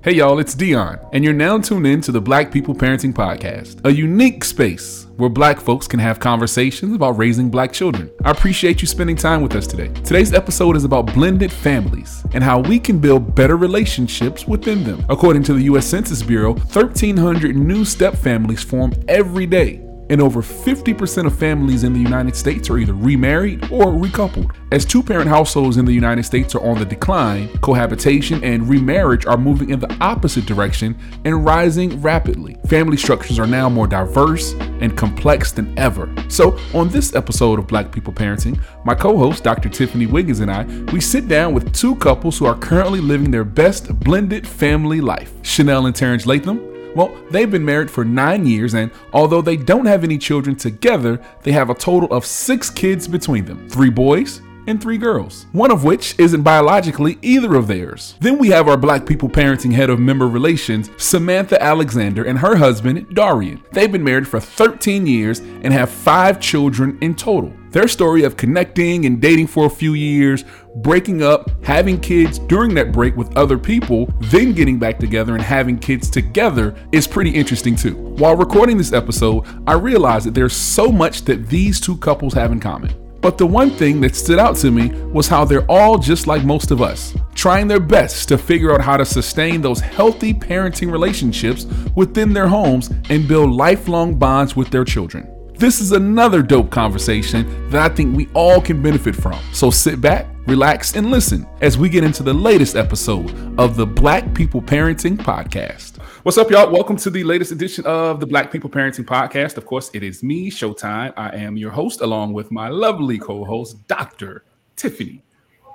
Hey y'all, it's Dion, and you're now tuned in to the Black People Parenting Podcast, a unique space where black folks can have conversations about raising black children. I appreciate you spending time with us today. Today's episode is about blended families and how we can build better relationships within them. According to the US Census Bureau, 1,300 new step families form every day and over 50% of families in the United States are either remarried or recoupled. As two parent households in the United States are on the decline, cohabitation and remarriage are moving in the opposite direction and rising rapidly. Family structures are now more diverse and complex than ever. So, on this episode of Black People Parenting, my co host, Dr. Tiffany Wiggins, and I, we sit down with two couples who are currently living their best blended family life Chanel and Terrence Latham well, they've been married for nine years, and although they don't have any children together, they have a total of six kids between them three boys and three girls, one of which isn't biologically either of theirs. Then we have our Black People Parenting Head of Member Relations, Samantha Alexander, and her husband, Darian. They've been married for 13 years and have five children in total. Their story of connecting and dating for a few years, breaking up, having kids during that break with other people, then getting back together and having kids together is pretty interesting too. While recording this episode, I realized that there's so much that these two couples have in common. But the one thing that stood out to me was how they're all just like most of us, trying their best to figure out how to sustain those healthy parenting relationships within their homes and build lifelong bonds with their children. This is another dope conversation that I think we all can benefit from. So sit back, relax, and listen as we get into the latest episode of the Black People Parenting Podcast. What's up, y'all? Welcome to the latest edition of the Black People Parenting Podcast. Of course, it is me, Showtime. I am your host, along with my lovely co host, Dr. Tiffany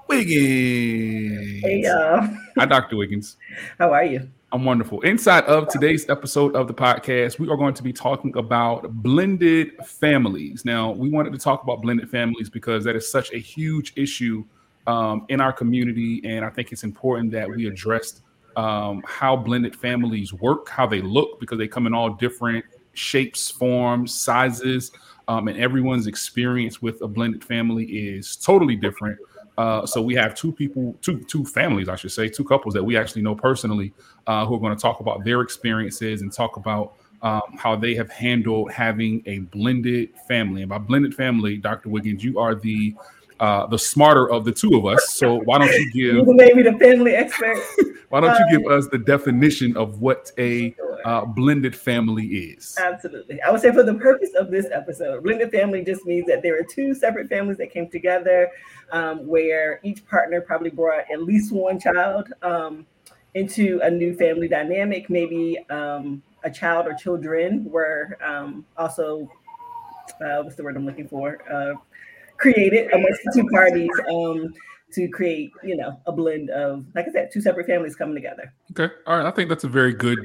Wiggins. Hey, y'all. Hi, Dr. Wiggins. How are you? I'm wonderful. Inside of today's episode of the podcast, we are going to be talking about blended families. Now, we wanted to talk about blended families because that is such a huge issue um, in our community, and I think it's important that we address um, how blended families work, how they look, because they come in all different shapes, forms, sizes, um, and everyone's experience with a blended family is totally different. Uh, so we have two people, two two families, I should say, two couples that we actually know personally, uh, who are going to talk about their experiences and talk about um, how they have handled having a blended family. And by blended family, Dr. Wiggins, you are the uh, the smarter of the two of us. So why don't you give maybe the family expert? why don't you give us the definition of what a uh, blended family is? Absolutely. I would say for the purpose of this episode, blended family just means that there are two separate families that came together, um, where each partner probably brought at least one child um, into a new family dynamic. Maybe um, a child or children were um, also. Uh, what's the word I'm looking for? Uh, created amongst the two parties um, to create, you know, a blend of, like I said, two separate families coming together. Okay. All right. I think that's a very good,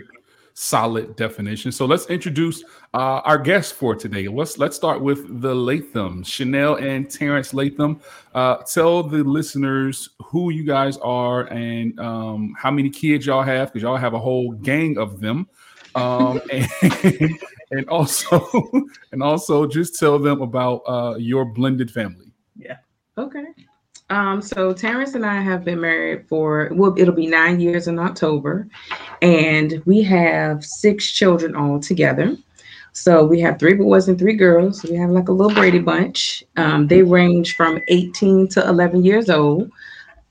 solid definition. So let's introduce uh, our guests for today. Let's let's start with the Latham, Chanel and Terrence Latham. Uh, tell the listeners who you guys are and um, how many kids y'all have, because y'all have a whole gang of them. Um, and, and also and also just tell them about uh, your blended family. Yeah. Okay. Um, so Terrence and I have been married for well, it'll be nine years in October, and we have six children all together. So we have three boys and three girls. We have like a little Brady bunch. Um, they range from 18 to 11 years old.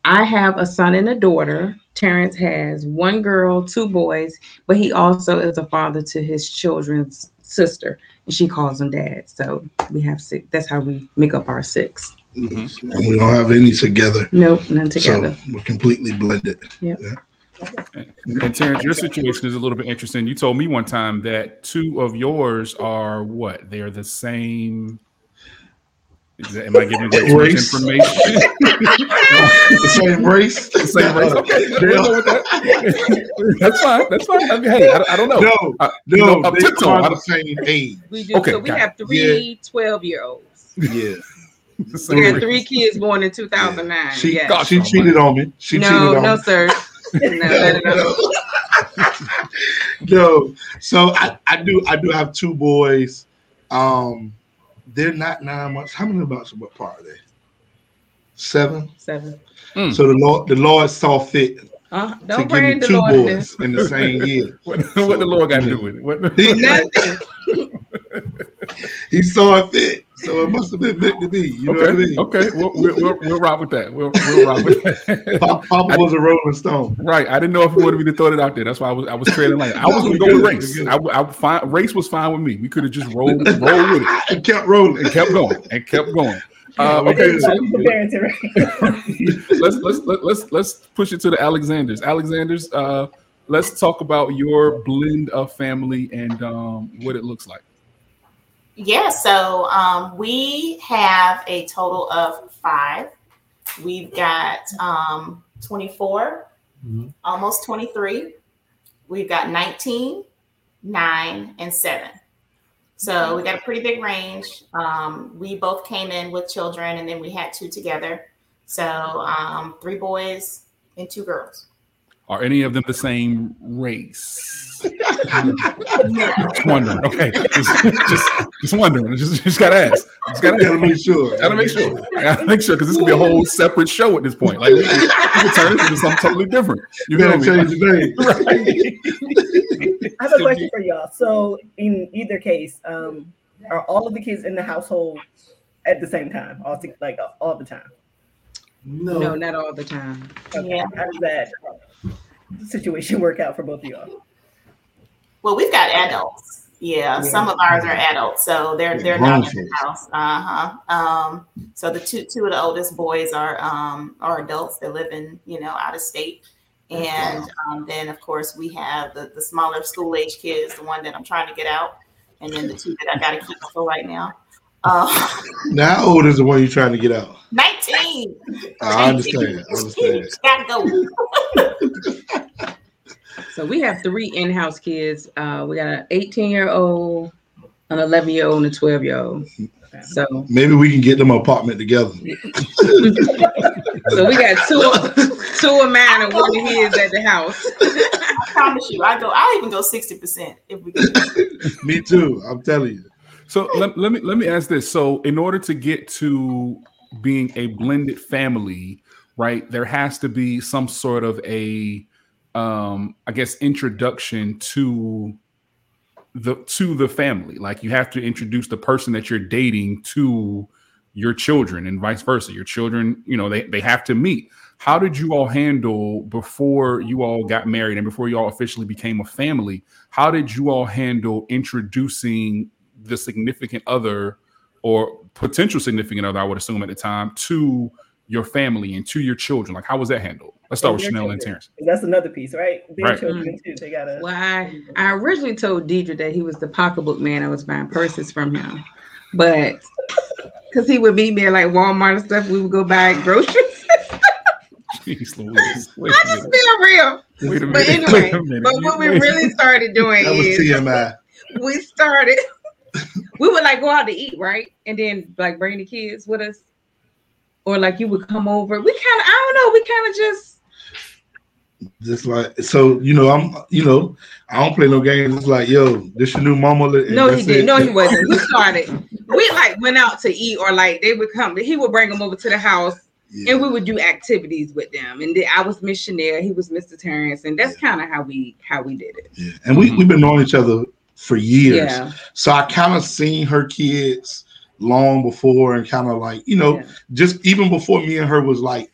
I have a son and a daughter. Terrence has one girl, two boys, but he also is a father to his children's sister, and she calls him dad. So we have six. That's how we make up our 6 mm-hmm. And we don't have any together. Nope, none together. So we're completely blended. Yep. Yeah. And Terrence, your situation is a little bit interesting. You told me one time that two of yours are what? They're the same. That, am I giving too much information? the same race. The same race. Okay, we'll that. That's fine. That's fine. I mean, hey, I, I, don't know. No, I, no, you know, I'm they tiptoeing. are I the don't- same age. We do. Okay, so we got have three 12 year olds. Yeah. The same We had three kids born in 2009. She, yeah. She cheated on me. She cheated no, on no, me. sir. No, no, no. no. So I, I do I do have two boys. Um they're not nine months. How many months apart are they? Seven. Seven. Hmm. So the Lord the Lord saw fit Uh, to don't give bring me the two Lord in boys this. in the same year. What, what the Lord got to do with it? What, Nothing. He saw it fit, so it must have been meant to be. You know what I mean? okay, we'll, we'll, we'll, we'll rock with that. We'll, we'll rock with that. Papa, Papa was a Rolling Stone. Right. I didn't know if you wanted me to throw it out there. That's why I was I was trading like I was gonna go with race. I, I fine, race was fine with me. We could have just rolled roll with it It kept rolling. and kept going and kept going. Uh, okay, we so The let's let's let, let's let's push it to the Alexanders. Alexanders, uh, let's talk about your blend of family and um, what it looks like. Yeah, so um, we have a total of five. We've got um, 24, Mhm. almost 23. We've got 19, 9, and 7. So we got a pretty big range. Um, we both came in with children and then we had two together. So um, three boys and two girls. Are any of them the same race? Just wondering. Okay, just just, just wondering. Just just gotta ask. Just gotta Gotta make sure. Gotta make sure. Gotta make sure because this could be a whole separate show at this point. Like we could, we could turn this into something totally different. You You know gotta what I mean? change the name. I have a question for y'all. So, in either case, um, are all of the kids in the household at the same time, all to, like all the time? No, No, not all the time. Okay. Yeah. How does that situation work out for both of y'all? Well, we've got adults. Yeah, some of ours are adults, so they're they're Grown not in the house. Uh huh. Um, so the two two of the oldest boys are um are adults. They live in you know out of state, and um, then of course we have the the smaller school age kids, the one that I'm trying to get out, and then the two that I got to keep for right now. Uh, Now, how old is the one you're trying to get out? 19. I understand. I understand. Gotta go. So we have three in-house kids. Uh, we got an 18-year-old, an 11-year-old, and a 12-year-old. So, Maybe we can get them an apartment together. so we got two, two of mine and one of his at the house. I promise you, I go. I'll even go 60% if we can. Me too. I'm telling you. So let, let me let me ask this. So in order to get to being a blended family, right, there has to be some sort of a um I guess introduction to the to the family. Like you have to introduce the person that you're dating to your children and vice versa. Your children, you know, they, they have to meet. How did you all handle before you all got married and before you all officially became a family? How did you all handle introducing the significant other or potential significant other, I would assume at the time, to your family and to your children? Like, how was that handled? Let's start with Their Chanel and. Terrence. That's another piece, right? Their Right. children too. They gotta. Well, I, I originally told Deidre that he was the pocketbook man. I was buying purses from him, but because he would meet me at like Walmart and stuff, we would go buy groceries. Jeez Louise. Wait I a just being real. Wait a But anyway, a minute. but what we really started doing That was is TMI. we started. we would like go out to eat, right, and then like bring the kids with us, or like you would come over. We kind of, I don't know, we kind of just Just like so, you know, I'm you know, I don't play no games. It's like, yo, this your new mama. and No, he didn't. it. No, he wasn't. We started. We like went out to eat, or like they would come. He would bring them over to the house, Yeah. and we would do activities with them. And then I was Miss Chanel, he was Mr. Terrence, and that's kind of how we how we did it. Yeah. And we we've been knowing each other for years. Yeah, So I kind of seen her kids long before and kind of like, you know, yeah. just even before me and her was like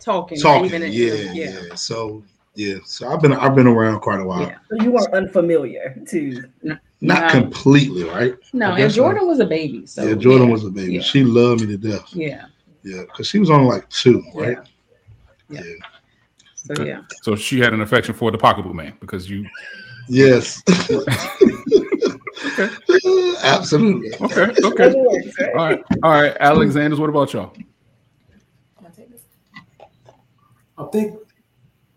talking, talking. even yeah, yeah, yeah, So yeah. So I've been I've been around quite a while. yeah. So you weren't unfamiliar to. Not No. completely, right? No, and guess so. Jordan was a baby, so yeah, Jordan yeah, was a baby. yeah. She loved me to death. yeah, Yeah, because she was on like two, right? Yeah. Yeah. so yeah. So she had an affection for the pocketbook man because you. Yes. Absolutely. Okay. Okay. All right. All right. Alexander's. What about y'all? I think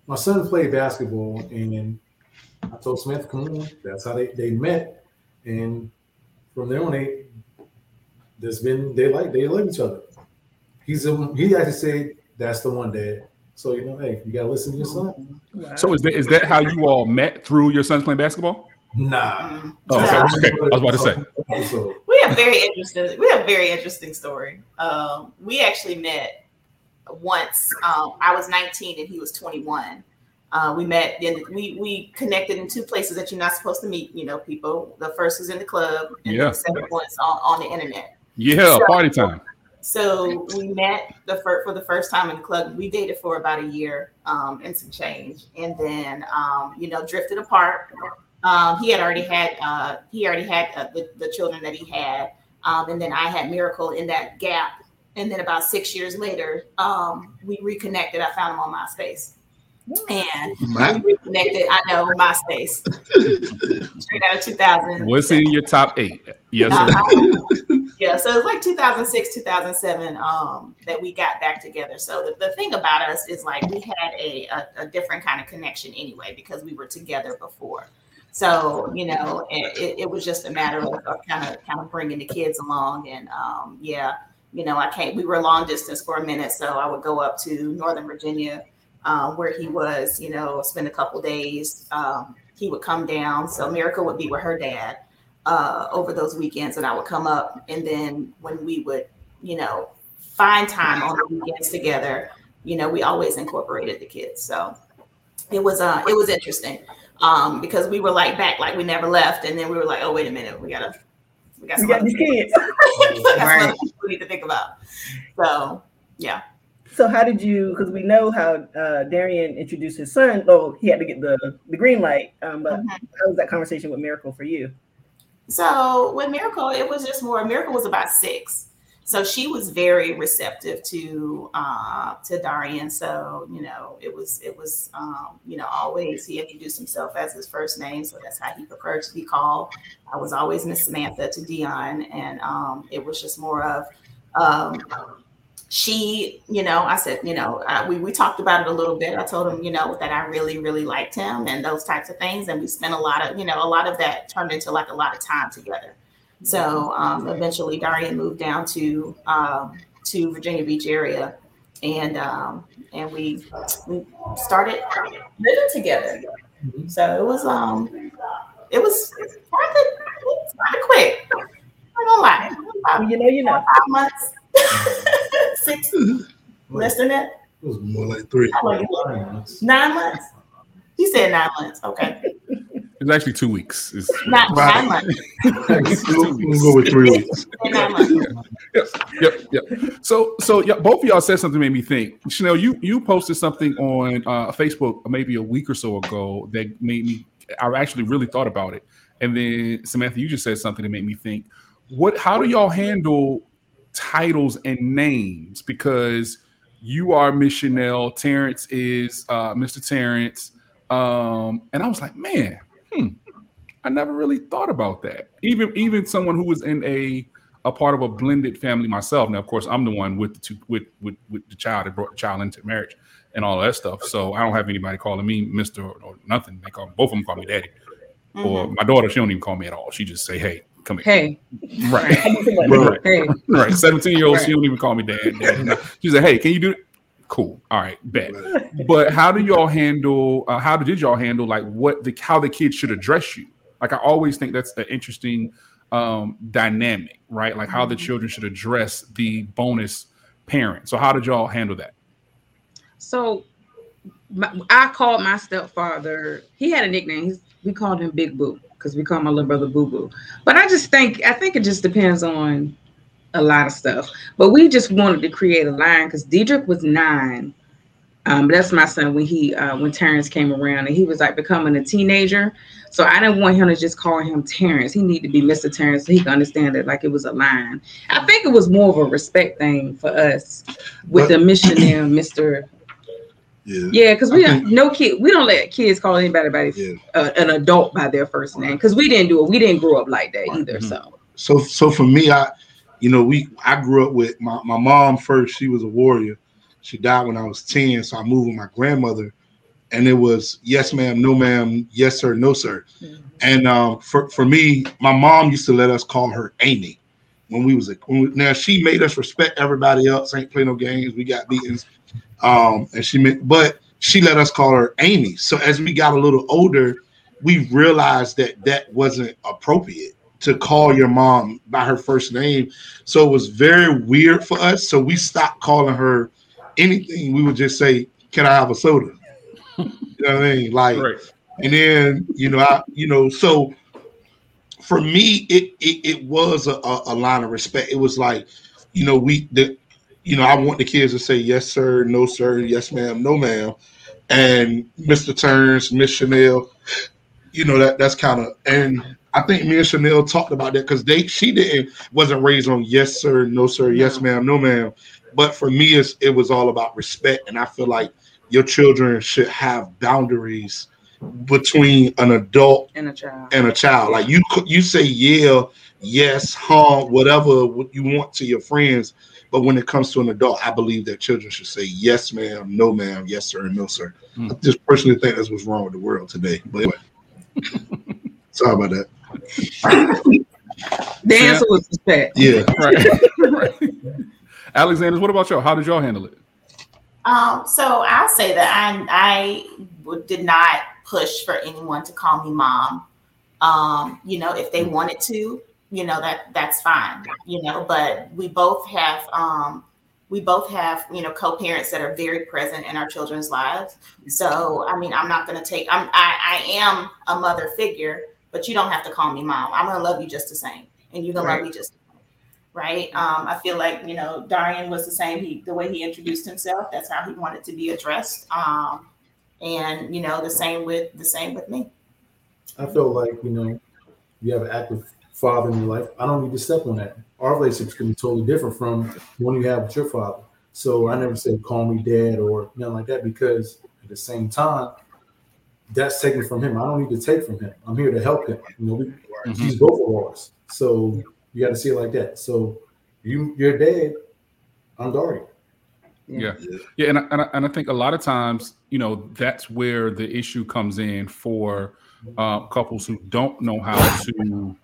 my son played basketball, and I told Smith, "Come on." That's how they, they met, and from there on, they there's been they like they love each other. He's a, he actually said that's the one dad. So you know, hey, you gotta listen to your son. So is that is that how you all met through your sons playing basketball? Nah. Oh, Yeah. okay. okay. I was about to say. We have very interesting. We have very interesting story. Um, we actually met once. Um, I was 19 and he was 21. Uh, we met and we we connected in two places that you're not supposed to meet. You know, people. The first was in the club, and Yeah. the second was on, on the internet. Yeah, So- party time. So we met the first for the first time in the club. We dated for about a year um, and some change, and then um, you know drifted apart. Um, he had already had uh, he already had uh, the, the children that he had, um, and then I had Miracle in that gap. And then about six years later, um, we reconnected. I found him on MySpace, and My- we reconnected. I know MySpace, straight out of 2000. What's in your top eight? Yes, sir. Yeah, so it was like 2006, 2007 um, that we got back together. So the, the thing about us is like we had a, a, a different kind of connection anyway because we were together before. So you know, it, it, was just a matter of, of kind of kind of bringing the kids along, and um, yeah, you know, I came. We were long distance for a minute, so I would go up to Northern Virginia, uh, where he was. You know, spend a couple days. Um, he would come down, so Miracle would be with her dad uh, over those weekends, and I would come up, and then when we would, you know, find time on the weekends together, you know, we always incorporated the kids. So it was uh, it was interesting um, because we were like back, like we never left, and then we were like, oh wait a minute, we gotta, we got We some got other these kids. we Right. we need to think about. So yeah. So how did you? Because we know how uh, Darian introduced his son. Oh, he had to get the the green light. Um, but Mhm. how was that conversation with Miracle for you? So with Miracle, it was just more. Miracle was about six, so she was very receptive to uh, to Darian. So you know, it was it was um, you know always he introduced himself as his first name, so that's how he preferred to be called. I was always Miss Samantha to Dion, and um, it was just more of. Um, she, you know, I said, you know, uh, we, we talked about it a little bit. I told him, you know, that I really, really liked him and those types of things. And we spent a lot of, you know, a lot of that turned into like a lot of time together. So um, eventually Darian moved down to um, to Virginia Beach area and um, and we we started living together. So it was um it was kind of quick. I'm gonna lie. You know, you know. five months, six, less than that. It was more like three. How long you look? Nine months. He said nine months. Okay, It's actually two weeks. It's, not Right. nine months. We'll, we'll go with three weeks. He nine months. yep, yep. So, so yeah, both of y'all said something that made me think. Chanel, you you posted something on uh, Facebook maybe a week or so ago that made me. I actually really thought about it, and then Samantha, you just said something that made me think. What? How do y'all handle titles and names? Because you are Miss Chanel, Terrence is uh, Mr. Terrence, um, and I was like, man, hmm, I never really thought about that. Even even someone who was in a a part of a blended family myself. Now, of course, I'm the one with the two, with, with with the child that brought the child into marriage and all that stuff. So I don't have anybody calling me Mister or, or nothing. They call both of them call me Daddy. Or Mhm. my daughter, she don't even call me at all. She just say, "Hey, come here." Hey, Right, Right. hey, right. Seventeen year old, she Right. don't even call me Dad. Dad. She said, "Hey, can you do?" it? Cool. All right, bet. But how do y'all handle? Uh, how did y'all handle like what the how the kids should address you? Like I always think that's an interesting um, dynamic, right? Like how the children should address the bonus parent. So how did y'all handle that? So my, I called my stepfather. He had a nickname. He's, we called him Big Boo because we call my little brother Boo Boo. But I just think I think it just depends on a lot of stuff. But we just wanted to create a line because Diedrich was nine. Um, that's my son when he uh, when Terrence came around and he was like becoming a teenager. So I didn't want him to just call him Terrence. He needed to be Mr. Terrence so he could understand it like it was a line. I think it was more of a respect thing for us with the mission missionary Mr. Yeah. Yeah, because we I don't no kid we don't let kids call anybody by Yeah. uh, an adult by their first name because we didn't do it. We didn't grow up like that either. Mhm. So So so for me, I you know, we I grew up with my, my mom first, she was a warrior. She died when I was 10. So I moved with my grandmother, and it was yes, ma'am, no, ma'am, yes, sir, no, sir. And um, for, for me, my mom used to let us call her Amy when we was a when we, now she made us respect everybody else, ain't play no games, we got beatings. Um, and she meant but she let us call her Amy. So as we got a little older, we realized that that wasn't appropriate to call your mom by her first name. So it was very weird for us. So we stopped calling her anything. We would just say, Can I have a soda? You know what I mean? Like, Right. and then you know, I you know, so for me, it it, it was a, a, a line of respect. It was like, you know, we the you know, I want the kids to say yes, sir, no, sir, yes, ma'am, no, ma'am, and Mr. Terrence, Miss Chanel, you know that that's kind of and I think me and Chanel talked about that because they she didn't wasn't raised on yes sir, no sir, yes ma'am, no ma'am. But for me, it's, it was all about respect, and I feel like your children should have boundaries between an adult And a child. and a child. Like you, you say yeah, yes, huh, whatever you want to your friends, but when it comes to an adult, I believe that children should say yes, ma'am, no, ma'am, yes, sir, and no, sir. Hmm. I just personally think that's what's wrong with the world today. But anyway, sorry about that. The answer was respect. Yeah, Right. right. Alexander, what about y'all? How did y'all handle it? Um, so I'll say that I I did not push for anyone to call me mom. Um, you know, if they wanted to, you know that that's fine. You know, but we both have um, we both have you know co-parents that are very present in our children's lives. So I mean, I'm not going to take. I'm I, I am a mother figure, but you don't have to call me mom. I'm going to love you just the same, and you're going to love me just right? Um, I feel like you know Darian was the same. He the way he introduced himself, that's how he wanted to be addressed. Um, and you know the same with the same with me. I feel like you know you have an active father in your life. I don't need to step on that. Our relationship's gonna be totally different from one you have with your father. So I never said call me dad or nothing like that because at the same time, that's taken from him. I don't need to take from him. I'm here to help him. You know, we, Mhm. he's both of ours. So you got to see it like that. So you, you're dad. I'm Darian. Yeah. Yeah, and I, and, I, and I think a lot of times, you know, that's where the issue comes in for uh, couples who don't know how to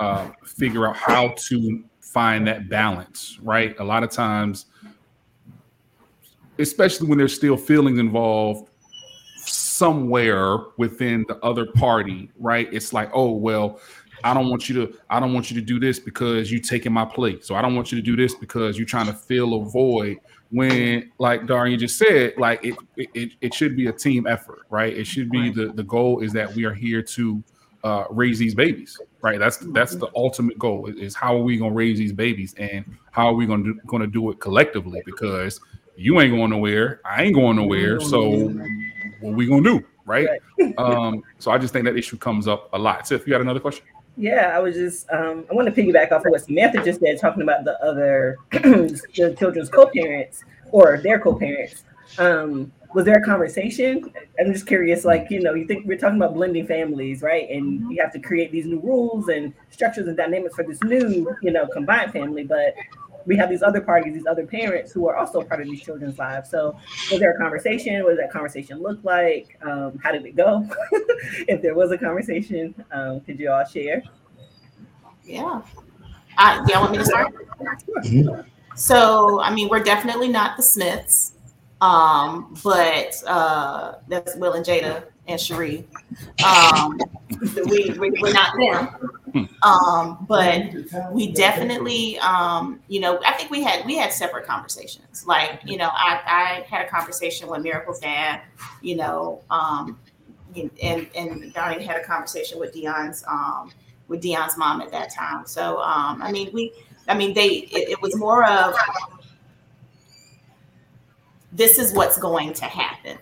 uh, figure out how to find that balance, right? A lot of times, especially when there's still feelings involved somewhere within the other party, right? It's like, oh well, I don't want you to, I don't want you to do this because you're taking my place. So I don't want you to do this because you're trying to fill a void when like Darian just said, like it, it it should be a team effort, right? It should be the the goal is that we are here to uh, raise these babies, right? That's that's the ultimate goal is, how are we gonna raise these babies and how are we gonna do, gonna do it collectively because you ain't going nowhere, I ain't going nowhere, so what we gonna do, right? Um, so I just think that issue comes up a lot. So if you had another question, Yeah, I was just um, I want to piggyback off of what Samantha just said, talking about the other the children's co-parents or their co-parents. Um, was there a conversation? I'm just curious. Like you know, you think we're talking about blending families, right? And you have to create these new rules and structures and dynamics for this new you know combined family, but we have these other parties, these other parents who are also part of these children's lives. So, was there a conversation? What did that conversation look like? Um, how did it go? if there was a conversation, um, could you all share? Yeah. Uh, yeah, want me to start? Mhm. So, I mean, we're definitely not the Smiths, um, but uh, that's Will and Jada and Sheree. Um, we, we, we're not them. Um, but we definitely, um, you know, I think we had we had separate conversations. Like, you know, I, I had a conversation with Miracle's dad, you know, um, and and Donnie had a conversation with Dion's um, with Dion's mom at that time. So, um, I mean, we, I mean, they, it, it was more of this is what's going to happen.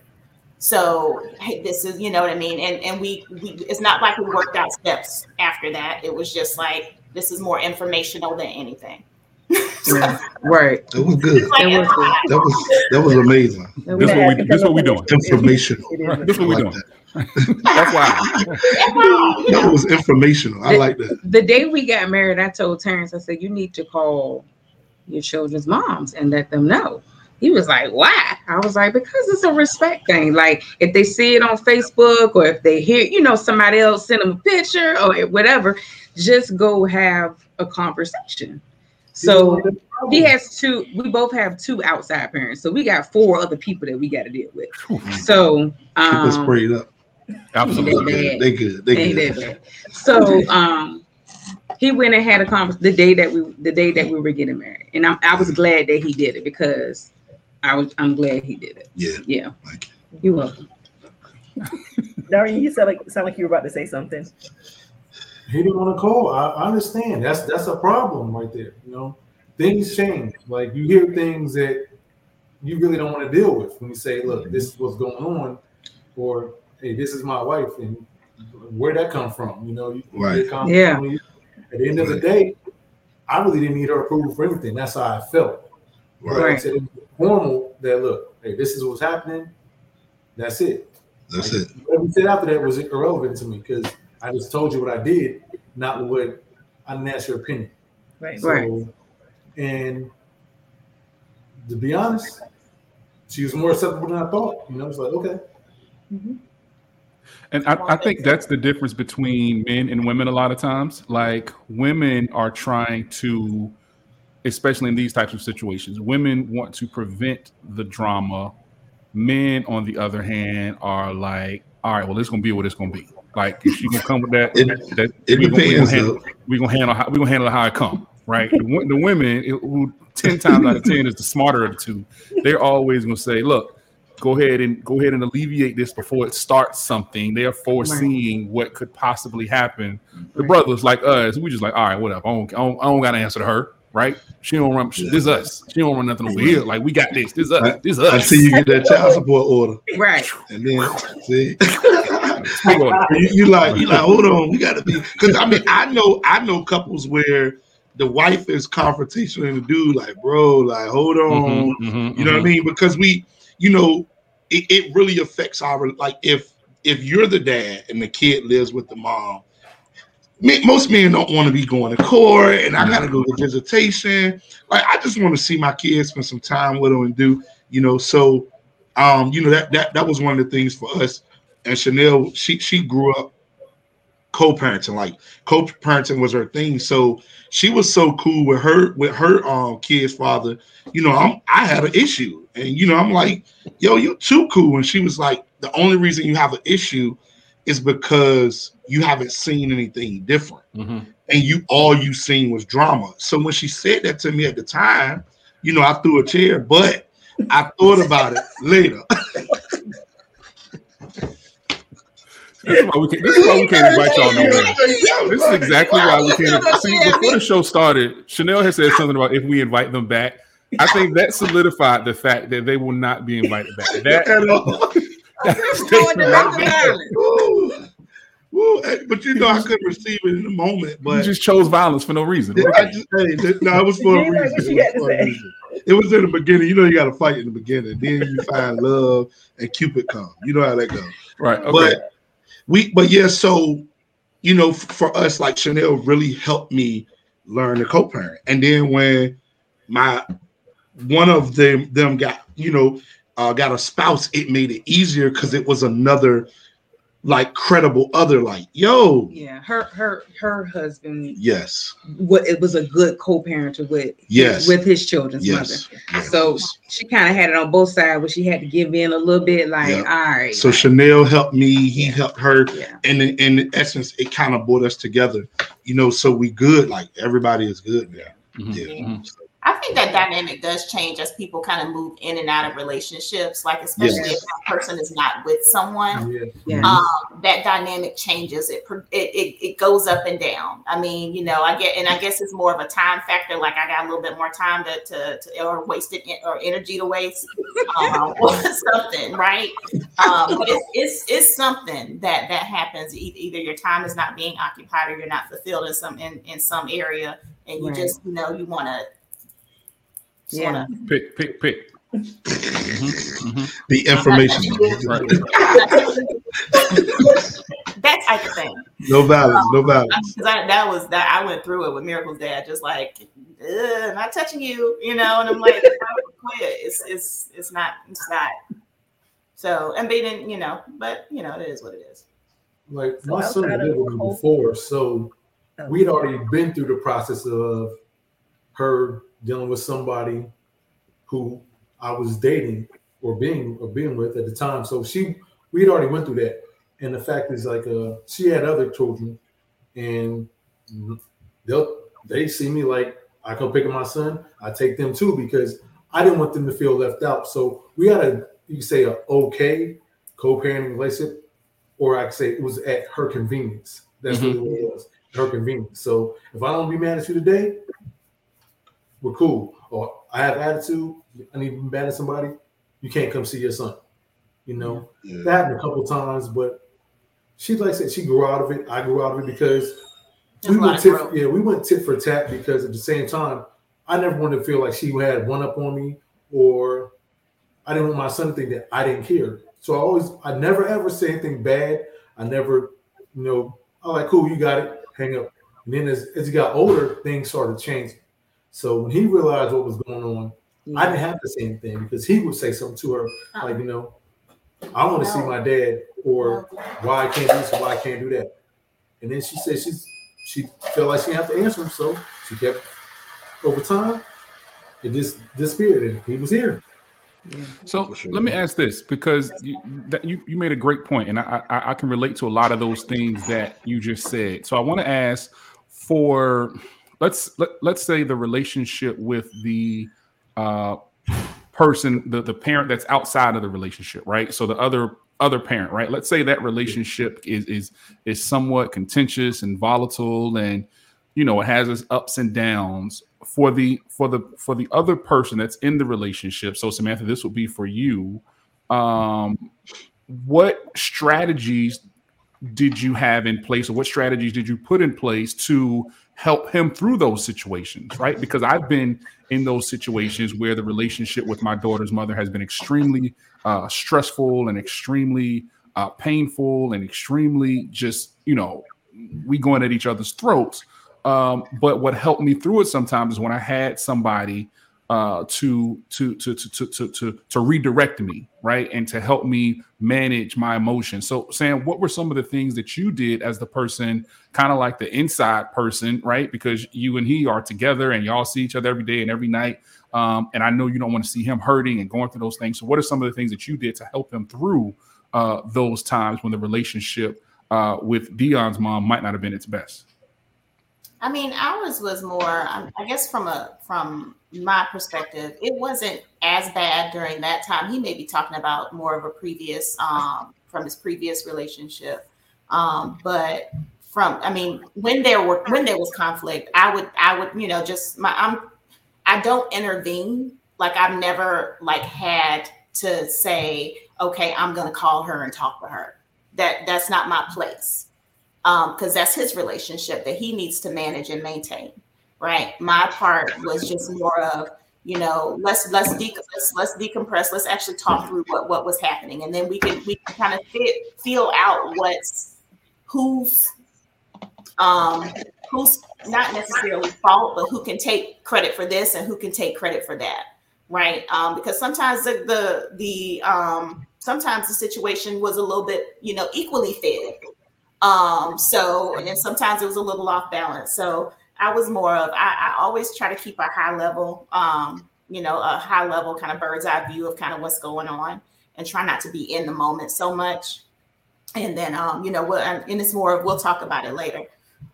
So hey, this is, you know what I mean, and and we, we, it's not like we worked out steps after that. It was just like this is more informational than anything. Yeah. Right. that was good. Like, It was good. That was that was amazing. this what we this what we doing. Information. It is Right, what this it what we I doing. that. That's why. That was informational. I like that. The day we got married, I told Terrence, I said, you need to call your children's moms and let them know. He was like, why? I was like, because it's a respect thing. Like if they see it on Facebook or if they hear, you know, somebody else send them a picture or whatever, just go have a conversation. So he has two, we both have two outside parents. So we got four other people that we got to deal with. So Keep us um sprayed up. Absolutely. They good. They ain't good. that. So um he went and had a conversation the day that we the day that we were getting married. And I, I was glad that he did it because I was I'm glad he did it. Yeah. Yeah. Like You're welcome. Darian, you sound like sound like you were about to say something. He didn't want to call. I, I understand. That's that's a problem right there. You know, things change. Like you hear things that you really don't want to deal with when you say, "Look, this is what's going on," or "Hey, this is my wife," and where'd that come from? You know, you, Right. you Yeah. you- At the end of the day, I really didn't need her approval for anything. That's how I felt. But like I Right. Said, it was formal that look, hey, this is what's happening. That's it. That's it. What we said after that was irrelevant to me because I just told you what I did, not what I didn't ask your opinion. Right. So, Right. and to be honest, she was more acceptable than I thought. You know, it's like okay, mm-hmm. And I, I think that's the difference between men and women a lot of times. Like women are trying to, especially in these types of situations, women want to prevent the drama. Men, on the other hand, are like, all right, well, it's gonna be what it's gonna be. Like if she gonna come with that, It- that it we gonna, we depends, gonna handle, we gonna handle how we're gonna handle it how it come. Right? the, the women it- who ten times out of ten is the smarter of the two. They're always gonna say, look, go ahead and go ahead and alleviate this before it starts something. They're foreseeing what could possibly happen. The brothers like us, we just like, all right, whatever. I don't, I don't, I don't got to answer to her, right? She don't run. This is us. She don't run nothing over here. Like we got this. This is us. This is us. Until you get that child support order, Right. and then see, Speak on it. you, you like you like hold on, we got to be because I mean I know I know couples where the wife is confrontational and the dude like bro like hold on, Mhm, mhm, You know what I mhm. mean? Because we, you know, it, it really affects our like if if you're the dad and the kid lives with the mom. Most men don't want to be going to court, and I got to go to visitation. Like I just want to see my kids, spend some time with them, and do you know. So, um, you know that that that was one of the things for us. And Chanel, she she grew up co-parenting, like co-parenting was her thing. So she was so cool with her with her um kid's father. You know, I'm I had an issue, and you know, I'm like, yo, you too cool. And she was like, the only reason you have an issue is because you haven't seen anything different, Mhm. and you all you seen was drama. So when she said that to me at the time, you know, I threw a chair, but I thought about it later. This is why we can't. This is why we can't invite y'all nowhere. This is exactly why we can't. See, before the show started, Chanel had said something about if we invite them back. I think that solidified the fact that they will not be invited back. That, At all. that statement right there. Woo. Woo. But you know, I couldn't receive it in the moment. But you just chose violence for no reason. I just, hey, no, it was for a You like what reason. It was, a reason. It was in the beginning. You know, you got to fight in the beginning. Then you find love and Cupid come. You know how that goes. Right. Okay. But we, but yeah, so you know, f- for us, like Chanel really helped me learn to co-parent. And then when my one of them them got, you know, uh, got a spouse, it made it easier because it was another like credible other. Like, yo, Yeah. Her her her husband yes, what it was a good co-parent with Yes. with his children's yes. mother. yes. So she kind of had it on both sides where she had to give in a little bit, like, Yeah. all right. So Chanel helped me. He helped her. yeah. and in, in essence, it kind of brought us together, you know. So we good, like everybody is good now. Mhm, Yeah. mhm. I think that dynamic does change as people kind of move in and out of relationships. Like especially Yes. if that person is not with someone, yeah, Yeah. um, that dynamic changes. It, it it it goes up and down. I mean, you know, I get, and I guess it's more of a time factor. Like I got a little bit more time to to, to or wasted or energy to waste, um, or something, right? Um, but it's, it's it's something that that happens. Either your time is not being occupied or you're not fulfilled in some in, in some area, and you Right. just you know you want to. Yeah. Pick, pick, pick. Mhm, mhm. The information, Right. that type of thing. no violence, no violence. Because that was that I went through it with Miracle's dad, just like not touching you, you know, and I'm like, quit. It's it's it's not it's not. So and they didn't, you know, but you know, it is what it is. like So my son outside had of lived with me co- before, so Oh. we'd already been through the process of her dealing with somebody who I was dating or being or being with at the time. So she we'd already went through that. And the fact is like uh she had other children and they'll they see me like I come pick up my son, I take them too because I didn't want them to feel left out. So we had a you say a okay co-parenting relationship or I could say it was at her convenience. That's mm-hmm. really what it was, her convenience. So if I don't be mad at you today, we're cool. Or I have attitude, I need to be mad at somebody, you can't come see your son. You know, yeah. that happened a couple times, but she like I said, she grew out of it. I grew out of it because we went tit, yeah, we went tit for tat because at the same time, I never wanted to feel like she had one up on me or I didn't want my son to think that I didn't care. So I always, I never ever say anything bad. I never, you know, I'm like, cool, you got it, hang up. And then as, as he got older, things started changing. So when he realized what was going on, I didn't have the same thing because he would say something to her, uh-uh. like, you know, I want to see my dad, or why I can't do this, why I can't do that. And then she said she's she felt like she had to answer him, so she kept over time. It just disappeared, and he was here. So sure. let me ask this because you, that you, you made a great point, and I, I, I can relate to a lot of those things that you just said. So I want to ask for let's let, let's say the relationship with the uh, person, the the parent that's outside of the relationship, right? So the other other parent, right? Let's say that relationship is is is somewhat contentious and volatile, and you know it has its ups and downs for the for the for the other person that's in the relationship so samantha this would be for you um what strategies did you have in place or what strategies did you put in place to help him through those situations right? Because i've been in those situations where the relationship with my daughter's mother has been extremely uh, stressful and extremely uh, painful and extremely just you know we going at each other's throats. Um, but what helped me through it sometimes is when I had somebody uh, to, to, to, to, to, to, to redirect me, right? And to help me manage my emotions. So, Sam, what were some of the things that you did as the person, kind of like the inside person, right? Because you and he are together and y'all see each other every day and every night. Um, and I know you don't want to see him hurting and going through those things. So, what are some of the things that you did to help him through uh, those times when the relationship uh, with Dion's mom might not have been its best? I mean, ours was more. I guess from a from my perspective, it wasn't as bad during that time. He may be talking about more of a previous um, from his previous relationship, um, but from I mean, when there were when there was conflict, I would I would you know just my I'm I don't intervene. Like I've never like had to say, okay, I'm going to call her and talk to her. That that's not my place because um, that's his relationship that he needs to manage and maintain. Right. My part was just more of, you know, let's let's de- let's, let's decompress. Let's actually talk through what what was happening, and then we can we can kind of fit, feel out what's who's um who's not necessarily fault, but who can take credit for this and who can take credit for that, right? Um, because sometimes the the, the um, sometimes the situation was a little bit you know equally fed, um, so, and then sometimes it was a little off balance. So I was more of, I, I always try to keep a high level, um, you know, a high level kind of bird's eye view of kind of what's going on and try not to be in the moment so much. And then, um, you know, we'll, and it's more of, we'll talk about it later.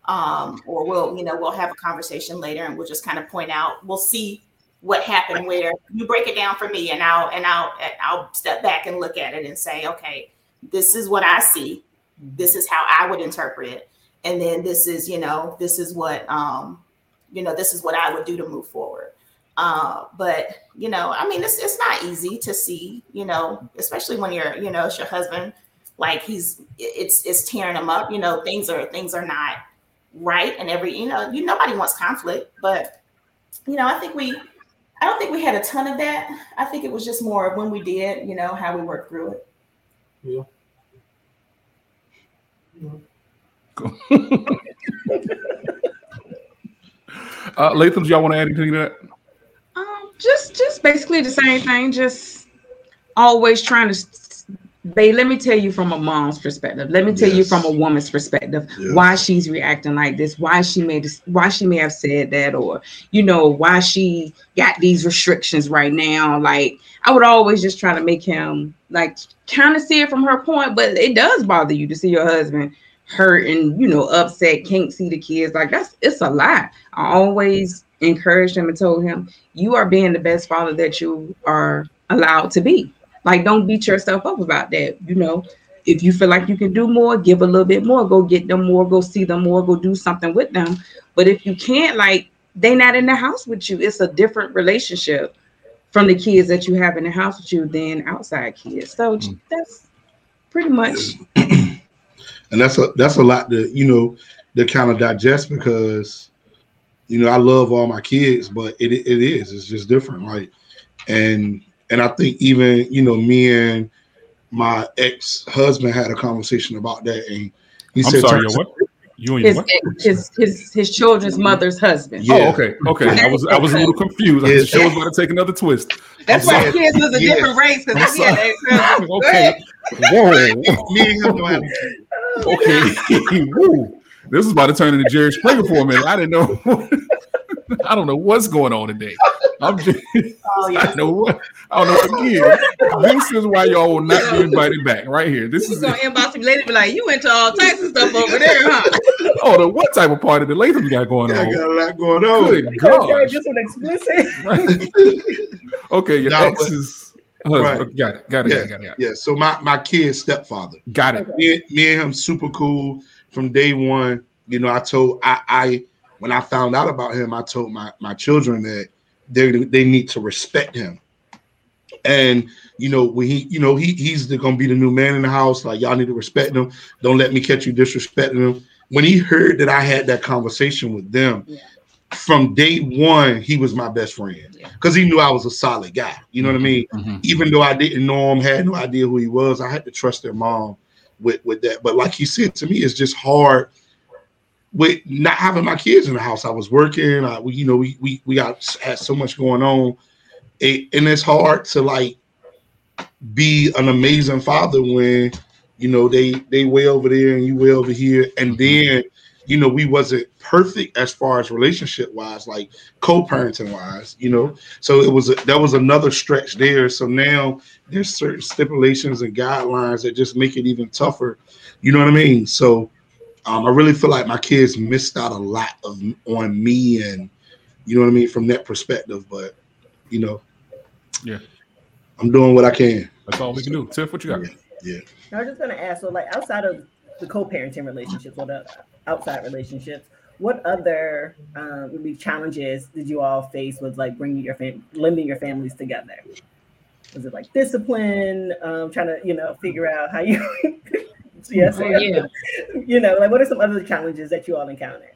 Um, or we'll, you know, we'll have a conversation later and we'll just kind of point out, we'll see what happened where you break it down for me and I'll, and I'll, I'll step back and look at it and say, okay, this is what I see this is how I would interpret it. And then this is, you know, this is what, um, you know, this is what I would do to move forward. Uh, but you know, I mean, it's it's not easy to see, you know, especially when you're, you know, it's your husband, like he's it's it's tearing him up. You know, things are things are not right, and every you know, you nobody wants conflict, but you know, I think we, I don't think we had a ton of that. I think it was just more of when we did, you know, how we worked through it. Yeah. Cool. uh, Latham, do y'all want to add anything to that? Um, just, just basically the same thing. Just always trying to Babe, let me tell you from a mom's perspective. Let me tell yes. you from a woman's perspective yes. why she's reacting like this, why she made this, why she may have said that, or you know, why she got these restrictions right now. Like I would always just try to make him like kind of see it from her point, but it does bother you to see your husband hurt and you know upset, can't see the kids. Like that's it's a lot. I always encouraged him and told him, you are being the best father that you are allowed to be like, don't beat yourself up about that. You know, if you feel like you can do more, give a little bit more. Go get them more. Go see them more. Go do something with them. But if you can't, like they not in the house with you. It's a different relationship from the kids that you have in the house with you than outside kids. So Mm. that's pretty much and that's a that's a lot to you know to kind of digest because you know I love all my kids, but it it is it's just different, right? And and I think even you know me and my ex husband had a conversation about that, and he I'm said, sorry, to- your what? You and your his what? his his his children's mother's husband. Oh, yeah. Oh, okay, okay. I was I was a little confused. Yeah. The show was about to take another twist. That's I'm why sorry. kids was a Yeah. different race because I'm he had sorry. ex-husband. Okay. Ahead. Whoa. me and him don't have Okay. Woo. This is about to turn into Jerry Springer for a minute. I didn't know. I don't know what's going on today. I'm just, Oh I yeah. don't know what. I don't know. Again, this is why y'all will not be invited back. Right here. This He's is. gonna inbox me later, be like, "You into all types of stuff over there, huh?" Oh, the what type of party the Latham got going on? I got a lot going on. Good Okay, gosh. just an explicit. Right. okay, your No, ex but- is. Husband. Right. Okay, Got it. Got it. Yeah. Got it. Got it. Yeah, so my my kid's stepfather. Got it. me, me and him super cool from day one. You know, I told I I when I found out about him, I told my my children that they they need to respect him. And you know, when he, you know, he he's the, gonna be the new man in the house. Like y'all need to respect him. Don't let me catch you disrespecting him. When he heard that I had that conversation with them, Yeah. From day one, he was my best friend Yeah. because he knew I was a solid guy. You know what I mean? Mhm. even though I didn't know him, had no idea who he was, I had to trust their mom with with that. But like he said to me, it's just hard with not having my kids in the house. I was working, I, we, you know, we we we got had so much going on, it, and it's hard to like be an amazing father when you know they they way over there and you way over here, and then you know we wasn't perfect as far as relationship wise, like co-parenting wise, you know. So it was a, that was another stretch there. So now there's certain stipulations and guidelines that just make it even tougher. You know what I mean? So um, I really feel like my kids missed out a lot of on me, and you know what I mean from that perspective. But you know, Yeah. I'm doing what I can. That's all we can do. Tiff, what you got? Yeah. I was just gonna ask, so like outside of the co-parenting relationships what the outside relationships, what other um, maybe challenges did you all face with like bringing your fam, blending your families together? Was it like discipline, um, trying to you know figure out how you? yes, Oh, yeah. You know, like what are some other challenges that you all encountered?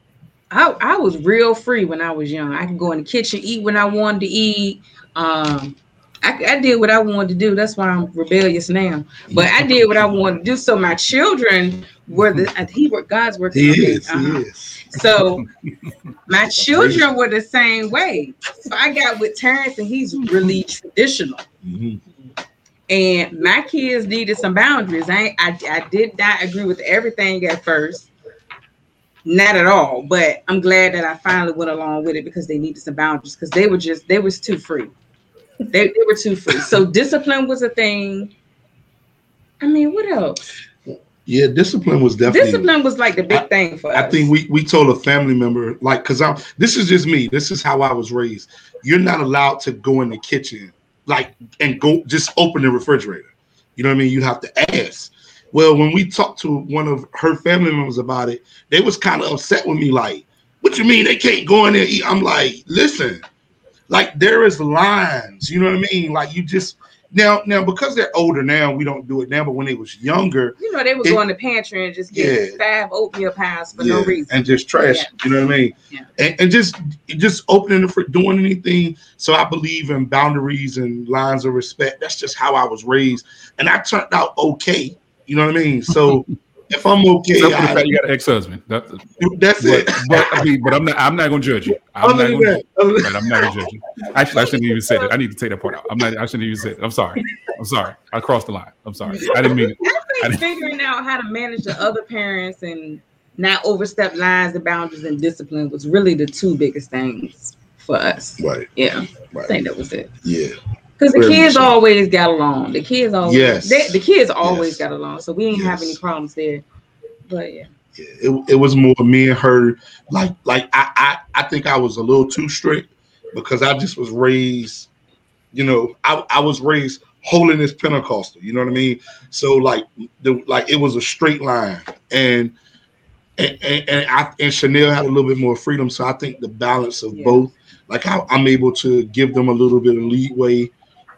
I, I was real free when I was young. I could go in the kitchen, eat when I wanted to eat. Um, I, I did what I wanted to do. That's why I'm rebellious now. But I did what I wanted to do. So my children were the he were God's working. He is. Uh-huh. is. So my children were the same way. So I got with Terrence, and he's really traditional. Mhm. And my kids needed some boundaries. I, I I did not agree with everything at first. Not at all, but I'm glad that I finally went along with it because they needed some boundaries because they were just they was too free. They, they were too free. So discipline was a thing. I mean, what else? Yeah, discipline was definitely. Discipline was like the big thing for us. I think we we told a family member like because I'm this is just me. This is how I was raised. You're not allowed to go in the kitchen like and go just open the refrigerator. You know what I mean? You have to ask. Well, when we talked to one of her family members about it, they was kind of upset with me. Like, what you mean they can't go in there and eat? I'm like, listen, like there is lines. You know what I mean? Like you just now now because they're older now, we don't do it now. But when they was younger, you know they would it- go in the pantry and just get Yeah. five oatmeal pies for no reason. and just trash. Yeah. You know what I mean? Yeah. And, and just just opening the fr- doing anything. So I believe in boundaries and lines of respect. That's just how I was raised, and I turned out okay. You know what I mean? So if I'm okay, Except for the fact you got an ex-husband. That, that's but, it. but, I mean, but I'm not. I'm not going to judge you. I'm Other not than going. that, Right, I'm not gonna judge you. Actually, I shouldn't even say that. I need to take that part out. I'm not. I shouldn't even say it. I'm sorry. I'm sorry. I crossed the line. I'm sorry. I didn't mean it. I think figuring out how to manage the other parents and not overstep lines and boundaries and discipline was really the two biggest things for us. Right, Yeah, I think that was it. Yeah, Because the kids always got along. The kids always, Yes. they, the kids always Yes. got along. So we didn't have any problems there. But yeah. It, it was more me and her. Like like I, I I think I was a little too strict because I just was raised. You know, I I was raised holiness Pentecostal. You know what I mean? So like the like it was a straight line, and and and, and I and Chanel had a little bit more freedom. So I think the balance of Yeah. both, like I, I'm able to give them a little bit of leeway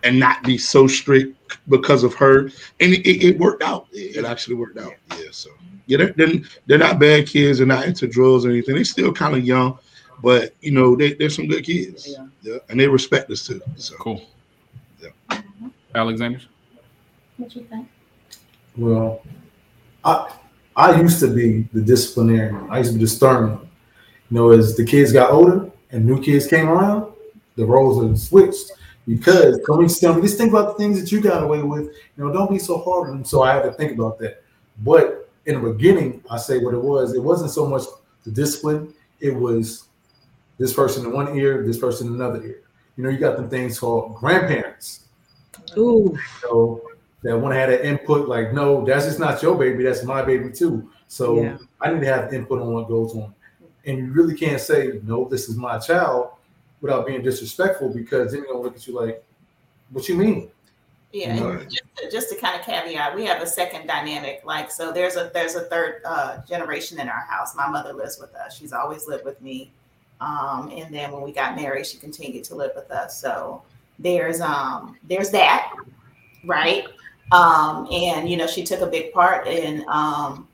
and not be so strict because of her, and it, it, it worked out. It, it actually worked out. Yeah. So yeah, they're, they're they're not bad kids. They're not into drugs or anything. They're still kind of young, but you know they they're some good kids. Yeah. Yeah, and they respect us too. So Cool. Yeah. Uh-huh. Alexander. What you think? Well, I I used to be the disciplinarian. I used to be the stern. You know, as the kids got older and new kids came around, the roles have switched because coming me, just think about the things that you got away with. You know, don't be so hard on them. So I had to think about that. But in the beginning, I say what it was. It wasn't so much the discipline. It was this person in one ear, this person in another ear. You know, you got them things called grandparents Ooh, so that to have that input, like, no, that's just not your baby, that's my baby too. So Yeah. I need to have input on what goes on. And you really can't say, no, this is my child without being disrespectful because then they're gonna look at you like, what you mean? Yeah, and Right. just, to, just to kind of caveat, we have a second dynamic. Like, so there's a there's a third uh, generation in our house. My mother lives with us. She's always lived with me, um, and then when we got married, she continued to live with us. So there's um there's that, right? Um, and you know, she took a big part in um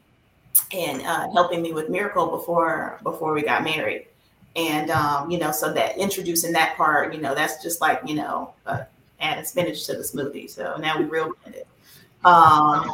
in uh, helping me with Miracle before before we got married. And um, you know, so that introducing that part, you know, that's just like you know, uh, adding spinach to the smoothie. So now we real blended. Um,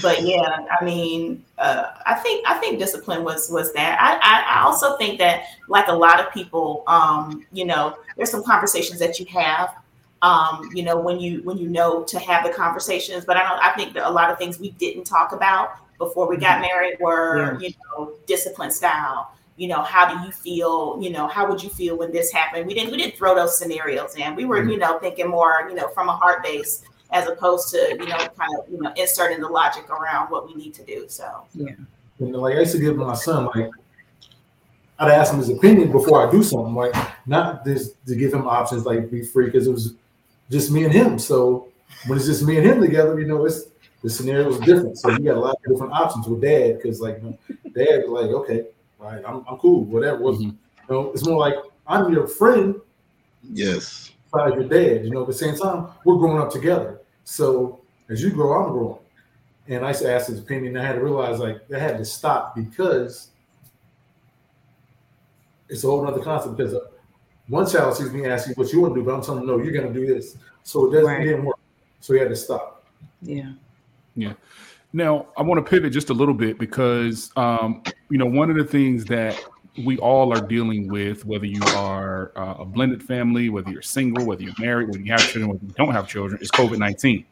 but yeah, I mean, uh, I think I think discipline was was that. I, I I also think that like a lot of people, um, you know, there's some conversations that you have, um, you know, when you when you know to have the conversations. But I don't. I think that a lot of things we didn't talk about before we got married were, you know, discipline style. You know, how do you feel? You know, how would you feel when this happened? We didn't we didn't throw those scenarios in. We were, mm-hmm. you know, thinking more, you know, from a heart base as opposed to, you know, kind of, you know, inserting the logic around what we need to do. So yeah. You know, like I used to give my son, like, I'd ask him his opinion before I do something, like, not just to give him options, like, be free, because it was just me and him. So when it's just me and him together, you know, it's the scenario is different. So you got a lot of different options with dad, because, like, dad was like, okay, all right, I'm, I'm cool, whatever. Mhm. You know, it's more like, I'm your friend, yes, besides your dad. You know, at the same time, we're growing up together. So as you grow, I'm growing. And I used to ask his opinion. I had to realize like that had to stop because it's a whole other concept. Because uh, one child sees me asking what you want to do, but I'm telling them, no, you're going to do this. So it doesn't Right. it didn't work. So he had to stop. Yeah. Yeah. Now, I want to pivot just a little bit because, um, you know, one of the things that we all are dealing with, whether you are uh, a blended family, whether you're single, whether you're married, whether you have children, whether you don't have children, is COVID 19.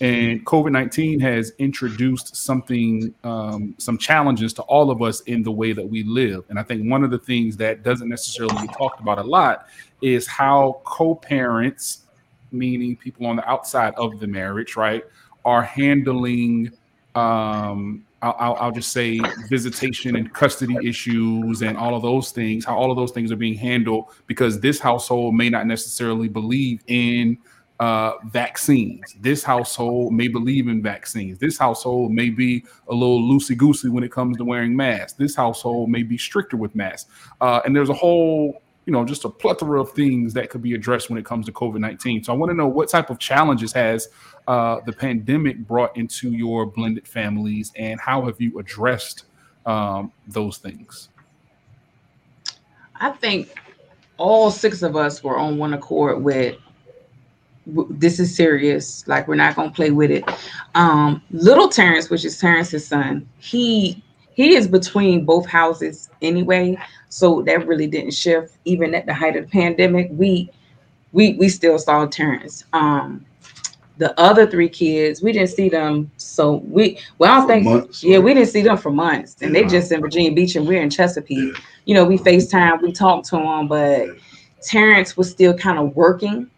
And COVID 19 has introduced something, um, some challenges to all of us in the way that we live. And I think one of the things that doesn't necessarily get talked about a lot is how co parents, meaning people on the outside of the marriage, right, are handling um I'll, I'll, just say visitation and custody issues and all of those things how all of those things are being handled because this household may not necessarily believe in uh, vaccines. This household may believe in vaccines. This household may be a little loosey goosey when it comes to wearing masks. This household may be stricter with masks. Uh, and there's a whole you know just a plethora of things that could be addressed when it comes to covid-19 so i want to know what type of challenges has uh, the pandemic brought into your blended families and how have you addressed um, those things I think all six of us were on one accord with this is serious. Like we're not gonna play with it. Um, little Terrence, which is Terrence's son, he he is between both houses anyway, so that really didn't shift. Even at the height of the pandemic, we we we still saw Terrence. Um, the other three kids, we didn't see them. So we well, I don't For think months. yeah, we didn't see them for months, and they Yeah. just in Virginia Beach, and we're in Chesapeake. You know, we Facetime, we talked to them, but Terrence was still kind of working,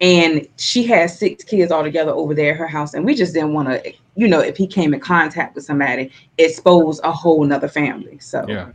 and she had six kids all together over there at her house, and we just didn't want to, you know, if he came in contact with somebody, expose a whole nother family. So yeah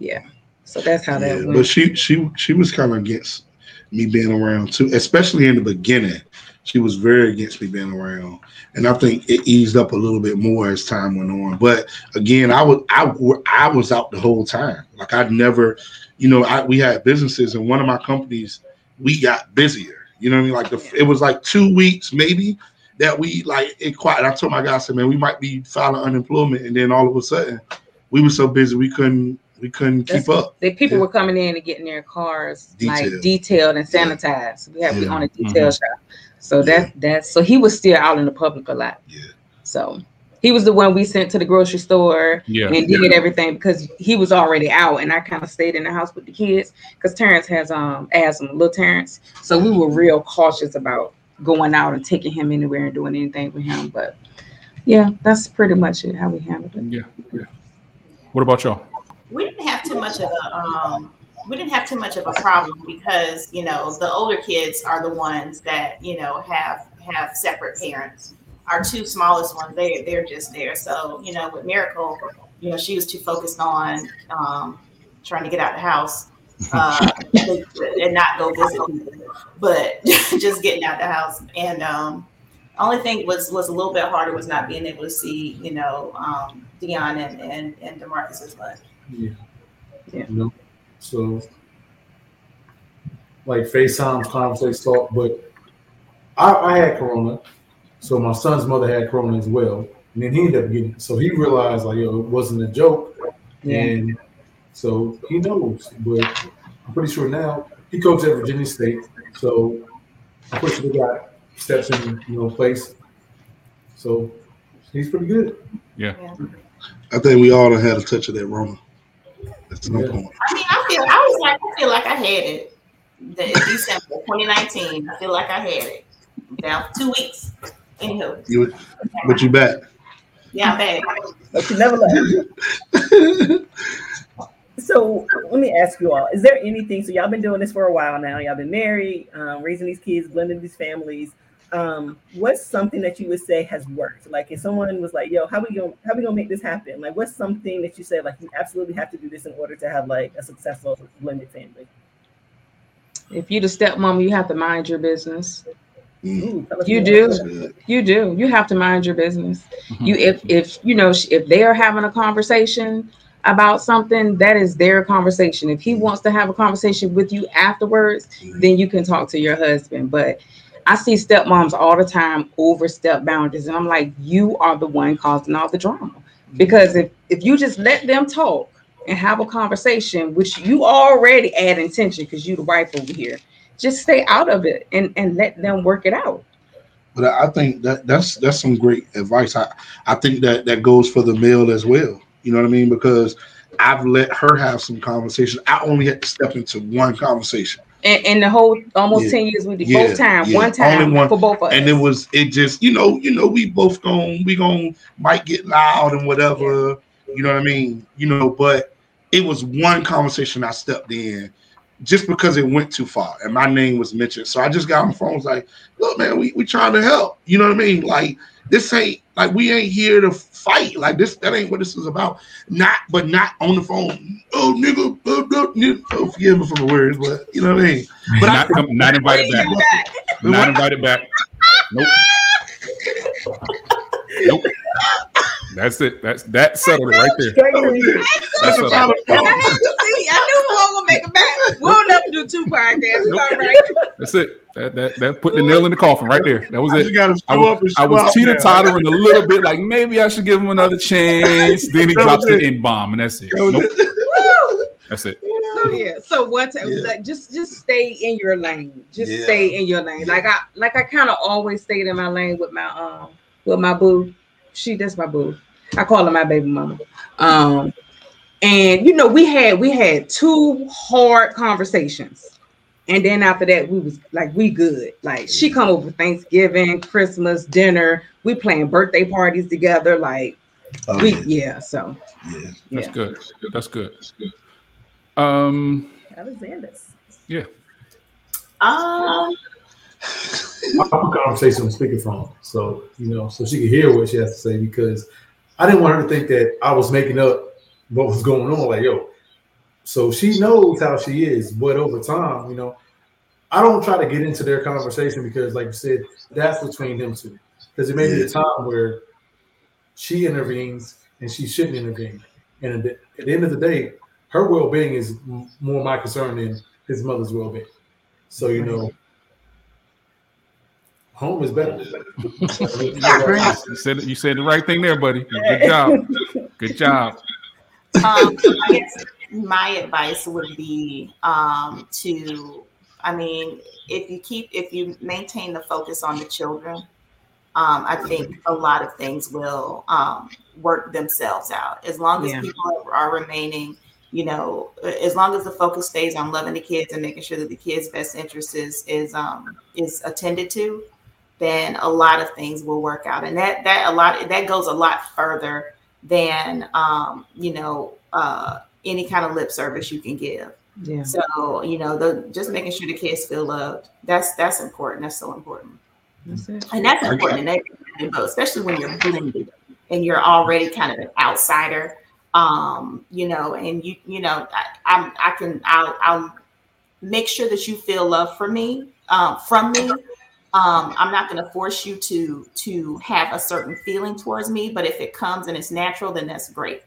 yeah, so that's how that Yeah, went. but she she she was kind of against me being around too, especially in the beginning she was very against me being around, and I think it eased up a little bit more as time went on. But again, I was I I was out the whole time. Like I'd never, you know, I, we had businesses, and one of my companies we got busier. You know what I mean? Like the it was like two weeks maybe that we like it quiet. I told my guy, I said, man, we might be filing unemployment, and then all of a sudden we were so busy we couldn't we couldn't That's- keep up. The people Yeah. were coming in and getting their cars like Detailed. detailed and sanitized. We have we Yeah. own a detail Mhm. shop, so that that's so he was still out in the public a lot. Yeah. So he was the one we sent to the grocery store Yeah. and did everything because he was already out, and I kind of stayed in the house with the kids because Terrence has um asthma, little Terrence. So we were real cautious about going out and taking him anywhere and doing anything with him. But yeah, that's pretty much it how we handled it. Yeah. Yeah. What about y'all? we didn't have too much of a um we didn't have too much of a problem because you know the older kids are the ones that you know have have separate parents our two smallest ones they they're just there so you know with miracle you know she was too focused on um trying to get out the house uh and not go visit people but just getting out the house and um only thing was was a little bit harder was not being able to see you know um Dion and and, and Demarcus's butt. Yeah. Yeah. You know, so like FaceTime conversations talk, but I, I had corona, so my son's mother had corona as well, and then he ended up getting. So he realized like, yo, it wasn't a joke, and so he knows. But I'm pretty sure now he coaches at Virginia State, so I'm pretty sure they got steps in you know place. So he's pretty good. Yeah. I think we all done had a touch of that Rona. That's some Yeah. point. I mean, I feel I was like I feel like I had it. The December 2019. I feel like I had it. Now for two weeks. Anywho, You, but you back. yeah, I'm back. But you never left. So let me ask you all: Is there anything? So y'all been doing this for a while now. Y'all been married, um, raising these kids, blending these families. Um, what's something that you would say has worked? Like if someone was like, "Yo, how we gonna how we gonna make this happen?" Like what's something that you say like you absolutely have to do this in order to have like a successful blended family? If you're the stepmom, you have to mind your business. Mm, Ooh, You do. You do. You have to mind your business. Mhm. You if if you know if they are having a conversation about something, that is their conversation. If he wants to have a conversation with you afterwards, then you can talk to your husband. But I see stepmoms all the time overstep boundaries, and I'm like, you are the one causing all the drama. Because if if you just let them talk and have a conversation, which you already add intention because you the wife over here, just stay out of it and and let them work it out. But I think that that's that's some great advice. I I think that that goes for the male as well. You know what I mean? Because I've let her have some conversation. I only had to step into one conversation, And, and the whole almost Yeah. 10 years we did Yeah, both time, yeah. one time one. for both of us. and it was it just you know you know we both going we going might get loud and whatever. You know what I mean? You know, but it was one conversation I stepped in just because it went too far and my name was mentioned. So I just got on the phone. Was like, look, man, we we trying to help. You know what I mean? Like this ain't like we ain't here to fight. Like this, that ain't what this is about. Not, but not on the phone. Oh, nigga, uh, uh, nigga. Oh, forgive me for the words, but you know what I mean. But not, come, not invited back. Not invited back. Nope. Nope. That's it. That's that settled it right there. Straight from you. That settled it. See, I knew we were gonna make it back. We'll never do two podcasts. It's all right. That's it. That that that put the nail in the coffin right there. That was it. just I up was, I was teeter tottering a little bit, like maybe I should give him another chance. Then he drops was the it. in bomb, and that's it. That Nope, it. that's it. So yeah. So what Yeah. like just just stay in your lane. Just Yeah. stay in your lane. Like I like I kind of always stayed in my lane with my um with my boo. She that's my boo. I call her my baby mama. Um and you know we had we had two hard conversations. And then after that, we was like, we good. Like she come over Thanksgiving, Christmas, dinner. We playing birthday parties together. Like Oh, we, yeah. yeah. So Yeah. That's yeah. good. That's good. Um, Alexander's. Yeah. Um, my conversation I'm speaking from. So, you know, so she can hear what she has to say because I didn't want her to think that I was making up what was going on. Like, yo, so she knows how she is, but over time, you know, I don't try to get into their conversation because, like you said, that's between them two. Because it may be a time where she intervenes and she shouldn't intervene. And at the, at the end of the day, her well-being is m- more my concern than his mother's well-being. So you know, home is better. You said you said the right thing there, buddy. Good job. Good job. um, I guess my advice would be um, to, I mean, if you keep, if you maintain the focus on the children, um, I think a lot of things will um, work themselves out. As long as Yeah. people are remaining, you know, as long as the focus stays on loving the kids and making sure that the kids' best interest is is um, is attended to, then a lot of things will work out. And that that a lot that goes a lot further than um, you know uh, any kind of lip service you can give. Yeah. So you know, the just making sure the kids feel loved. That's that's important. That's so important, That's it. and that's important, in every family, but especially when you're blended and you're already kind of an outsider. Um, you know, and you you know, I, I'm I can I'll I'll make sure that you feel love for me um, from me. Um, I'm not going to force you to to have a certain feeling towards me, but if it comes and it's natural, then that's great.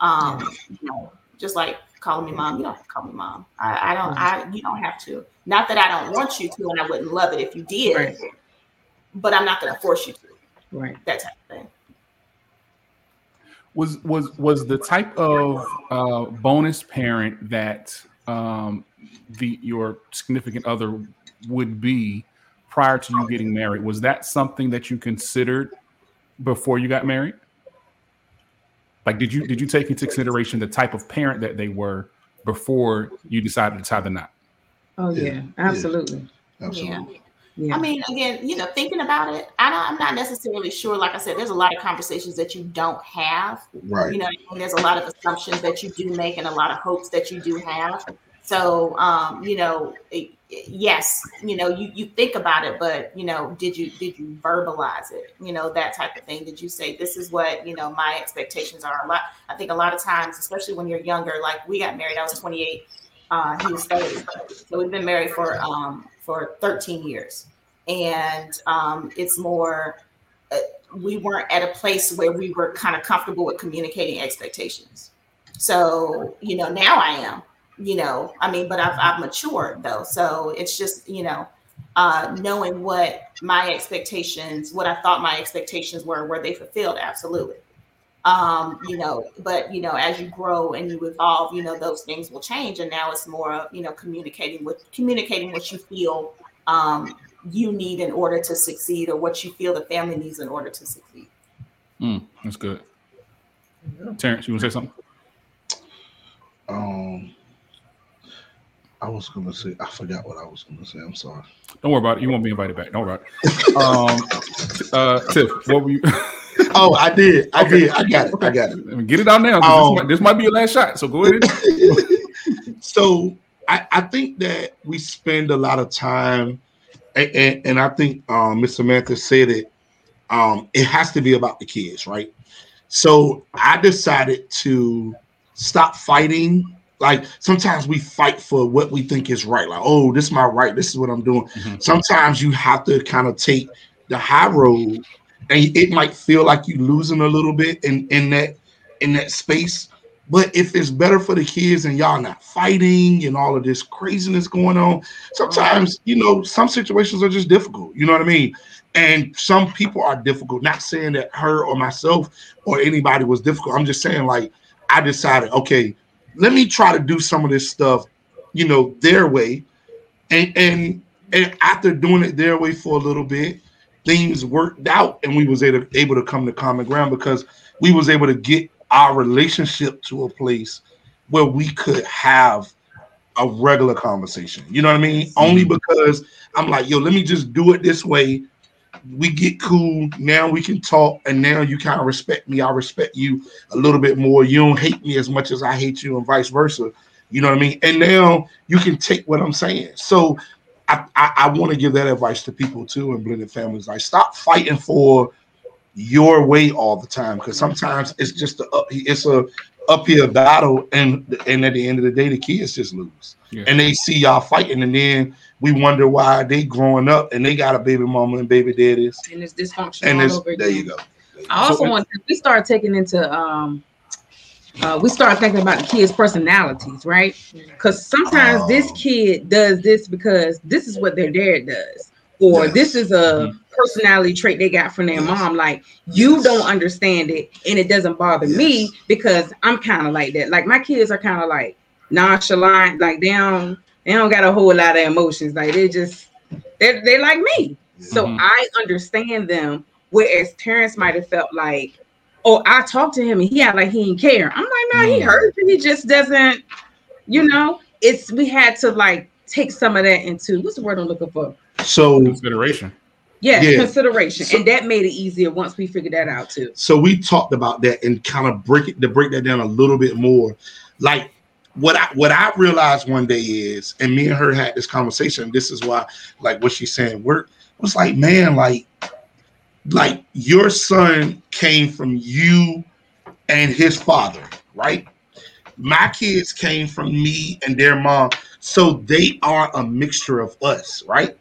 Um, you know, just like calling me mom, you don't have to call me mom. I, I don't. I you don't have to. Not that I don't want you to, and I wouldn't love it if you did, Right. but I'm not going to force you to. Right. That type of thing. was was was the type of uh, bonus parent that um, the your significant other would be prior to you getting married was that something that you considered before you got married like did you did you take into consideration the type of parent that they were before you decided to tie the knot Oh Yeah. yeah, absolutely. Absolutely. Yeah. I mean, again, you know, thinking about it, I don't, I'm not necessarily sure. Like I said, there's a lot of conversations that you don't have. Right. You know, and there's a lot of assumptions that you do make and a lot of hopes that you do have. So, um, you know, it- yes, you know, you you think about it, but you know, did you did you verbalize it? You know, that type of thing. Did you say this is what you know my expectations are? A lot. I think a lot of times, especially when you're younger, like we got married, I was 28, uh, he was 30, so we've been married for um for 13 years, and um, it's more. Uh, we weren't at a place where we were kind of comfortable with communicating expectations. So, you know, now I am, you know, I mean, but I've, I've matured though. So it's just, you know, uh, knowing what my expectations, what I thought my expectations were, were they fulfilled? Absolutely. Um, you know, but you know, as you grow and you evolve, you know, those things will change. And now it's more of, you know, communicating with communicating what you feel um, you need in order to succeed or what you feel the family needs in order to succeed. Mm, that's good terrence you want to say something I was gonna say I forgot what I was gonna say. I'm sorry. don't worry about it you won't be invited back don't worry um uh tiff what were you Oh, I did. I did. I got it. I got it. Get it out now. Um, this, might, this might be your last shot so go ahead so I, I think that we spend a lot of time, and, and, and I think um, Miss Samantha said it. Um, it has to be about the kids, right? So I decided to stop fighting. Like sometimes we fight for what we think is right. Like, oh, this is my right. This is what I'm doing. Mhm. Sometimes you have to kind of take the high road, and it might feel like you're losing a little bit in in that in that space. But if it's better for the kids and y'all not fighting and all of this craziness going on, sometimes you know some situations are just difficult. You know what I mean? And some people are difficult. Not saying that her or myself or anybody was difficult. I'm just saying like I decided, okay, let me try to do some of this stuff, you know, their way. And and and after doing it their way for a little bit, things worked out and we was able, able to come to common ground because we was able to get our relationship to a place where we could have a regular conversation. You know what I mean? Only mm-hmm. because I'm like, yo, let me just do it this way. We get cool. Now we can talk, and now you kind of respect me. I respect you a little bit more. You don't hate me as much as I hate you, and vice versa. You know what I mean? And now you can take what I'm saying. So I, I, I want to give that advice to people too in blended families. Like, stop fighting for your way all the time because sometimes it's just a it's a uphill battle, and and at the end of the day, the kids just lose, Yeah. and they see y'all fighting, and then we wonder why they growing up and they got a baby mama and baby daddies, And it's dysfunctional and it's over there again. you go. I also So- want we start taking into um uh, we start thinking about the kids' personalities, right? Because sometimes this Oh. kid does this because this is what their dad does, or Yes. this is a personality trait they got from their Yes. mom. Like you don't understand it, and it doesn't bother me because I'm kind of like that. Like my kids are kind of like nonchalant, like they don't they don't got a whole lot of emotions. Like they just they they like me. So Mhm. I understand them. Whereas Terrence might have felt like, oh, I talked to him and he had like he didn't care. I'm like, no, he Mm. heard you. He just doesn't, you know. It's we had to like take some of that into what's the word I'm looking for? So Consideration. Yeah, Yeah. consideration. So- and that made it easier once we figured that out too. so we talked about that and kind of break it to break that down a little bit more. Like what I what I realized one day is, and me and her had this conversation. This is why, like what she's saying, work was like, man, like, like your son came from you and his father, right? My kids came from me and their mom, so they are a mixture of us, right?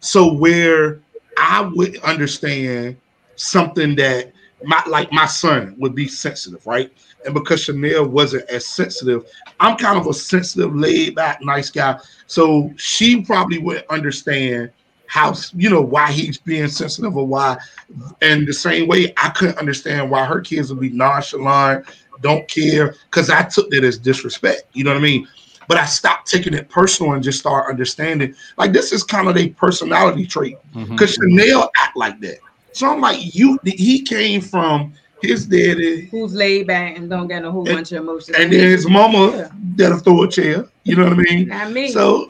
So where I would understand something that my like my son would be sensitive, right? And because Chanel wasn't as sensitive, I'm kind of a sensitive, laid back, nice guy. So she probably wouldn't understand how you know why he's being sensitive or why. And the same way, I couldn't understand why her kids would be nonchalant, don't care, because I took that as disrespect. You know what I mean? But I stopped taking it personal and just start understanding. Like this is kind of a personality trait mm-hmm. because Chanel act like that. So I'm like, you. He came from his daddy, Who's laid back and don't get a whole And- bunch of emotions. and then his mama Yeah. that'll throw a chair. You know what I mean? Not me. So,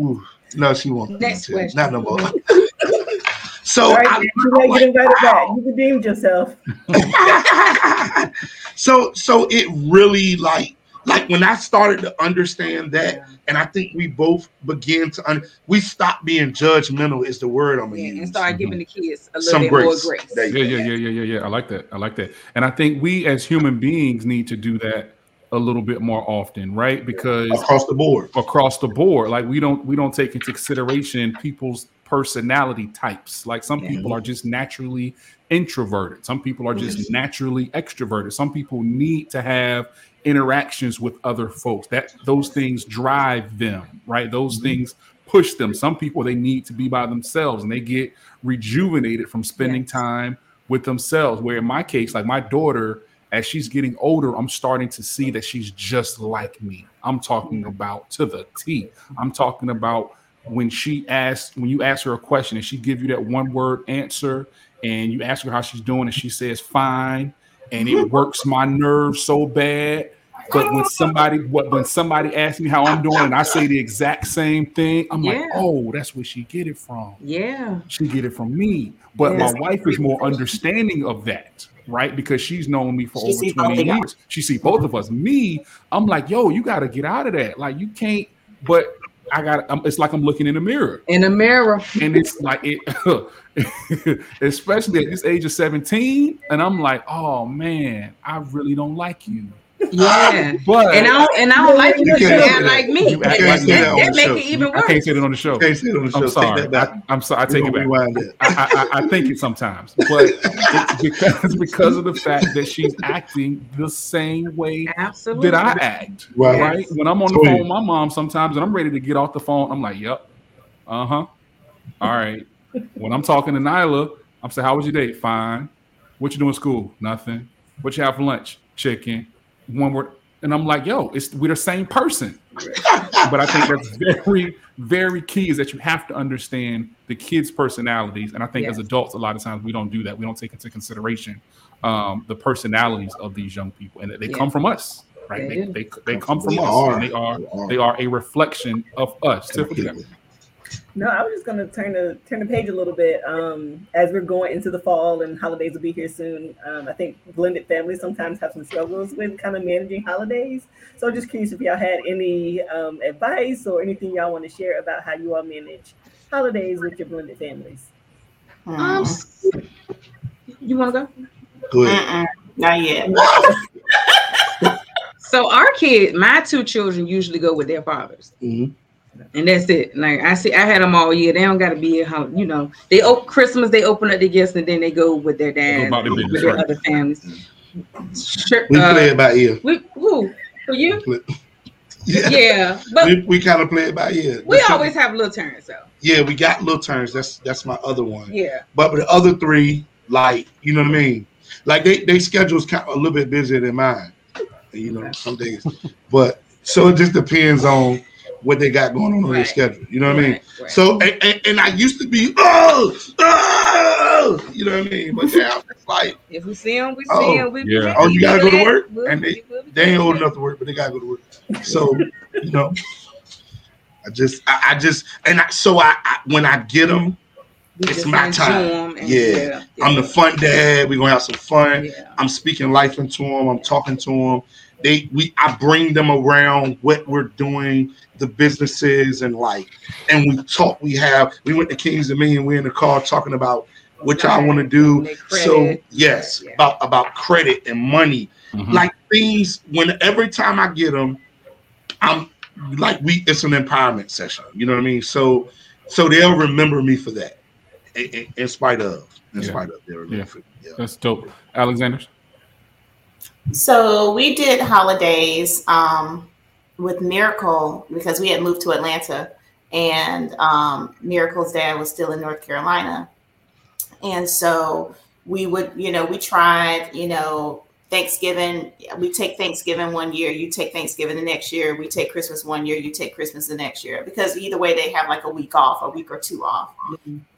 ooh, no, she won't. Next throw a chair. question. Not no more. so, All right, I, you might get invited back. You redeemed yourself. so, so it really like, like when I started to understand that, and I think we both began to, un- we stopped being judgmental. Is the word I'm gonna Yeah, and use. start mm-hmm. giving the kids a little Some bit grace. more grace. Yeah, yeah, yeah, yeah, yeah, yeah. I like that. I like that. And I think we as human beings need to do that a little bit more often, right? Because across the board. across the board, like we don't we don't take into consideration people's personality types. Like some Yeah. people are just naturally introverted. Some people are just mm-hmm. naturally extroverted. Some people need to have interactions with other folks. That those things drive them, right? Those mm-hmm. things push them. Some people they need to be by themselves and they get rejuvenated from spending Yes. time with themselves. Where in my case, like my daughter, as she's getting older, I'm starting to see that she's just like me. I'm talking mm-hmm. about to the T. I'm talking about when she asked, when you ask her a question and she give you that one word answer, and you ask her how she's doing, and she says fine, and it works my nerves so bad. But when somebody what when somebody asks me how I'm doing and I say the exact same thing, I'm like, oh, that's where she get it from. Yeah. She get it from me. But Yes. my wife is more understanding of that, right? Because she's known me for She over 20 of y'all. years. She see both of us. Me, I'm like, yo, you got to get out of that. Like you can't. But I got. Um, it's like I'm looking in a mirror, In a mirror. and it's like it. especially at this age of 17, and I'm like, oh man, I really don't like you. Yeah. But And I don't, and I don't like you You you act that. like me. You That, act like that that, on the make it even I worse. can't say it on the show. Can't say it on the show. I'm sorry. that back. I, I'm sorry. I take it back. gonna rewind that. I, I, I think it sometimes, but it's because because of the fact that she's acting the same way Absolutely. that I act. Right. Right? When I'm on the phone with my mom sometimes and I'm ready to get off the phone, I'm like, "Yep, uh huh, all right." when I'm talking to Nyla, I'm saying, "How was your day? Fine. What you doing in school? Nothing. What you have for lunch? Chicken. One word." And I'm like, "Yo, it's we're the same person." but I think that's very, very key is that you have to understand the kids' personalities. And I think as adults, a lot of times we don't do that. We don't take into consideration um, the personalities of these young people, and that they Yeah. come from us, right? They They, they, they come from They us, are. and they are They are. they are a reflection of us. Tiffany, No, I was just gonna turn the turn the page a little bit. Um, as we're going into the fall and holidays will be here soon. Um, I think blended families sometimes have some struggles with kind of managing holidays. So I'm just curious if y'all had any um, advice or anything y'all want to share about how you all manage holidays with your blended families. Um, you want to go? Go ahead. Mm-mm, not yet. So our kid, my two children usually go with their fathers. Mhm. And that's it. Like I see, I had them all year. They don't got to be how you know. They open Christmas, they open up the gifts, and then they go with their Go dad, with business, their right. other families. Sure, We uh, play it by ear. we, who for you? Yeah, Yeah, but we, we kind of play it by ear. we Because- always have little turns though. yeah, we got little turns. That's that's my other one. Yeah, But the other three, like you know what I mean, like they they schedules kind of a little bit busier than mine. You know, some days, but so it just depends on what they got going on on their schedule. You know what I mean? Right, right. So and, and, and I used to be oh oh you know what I mean, but now it's like if we see them, we see Oh, them. We, yeah. Oh, you gotta go to work? We'll- And they- we'll they ain't good. old enough to work, but they gotta go to work. So you know, I just I, I just and I, so I, I when I get them, We It's my time. time. 'em and- Yeah. I'm the fun dad. We're gonna have some fun. yeah. I'm speaking life into them. I'm talking to them. They we I bring them around what we're doing, the businesses and like, and we talk. We have we went to Kings Dominion. We're in the car talking about what y'all want to do. So yes, Yeah. about about credit and money, Mhm. like things. When every time I get them, I'm like we. It's an empowerment session. You know what I mean? So so they'll remember me for that, in, in, in spite of, in Yeah. spite of. They'll Yeah. yeah. That's dope. Alexander. So we did holidays um, with Miracle because we had moved to Atlanta, and um, Miracle's dad was still in North Carolina, and so we would, you know, we tried, you know, Thanksgiving. We take Thanksgiving one year, you take Thanksgiving the next year. We take Christmas one year, you take Christmas the next year because either way they have like a week off, a week or two off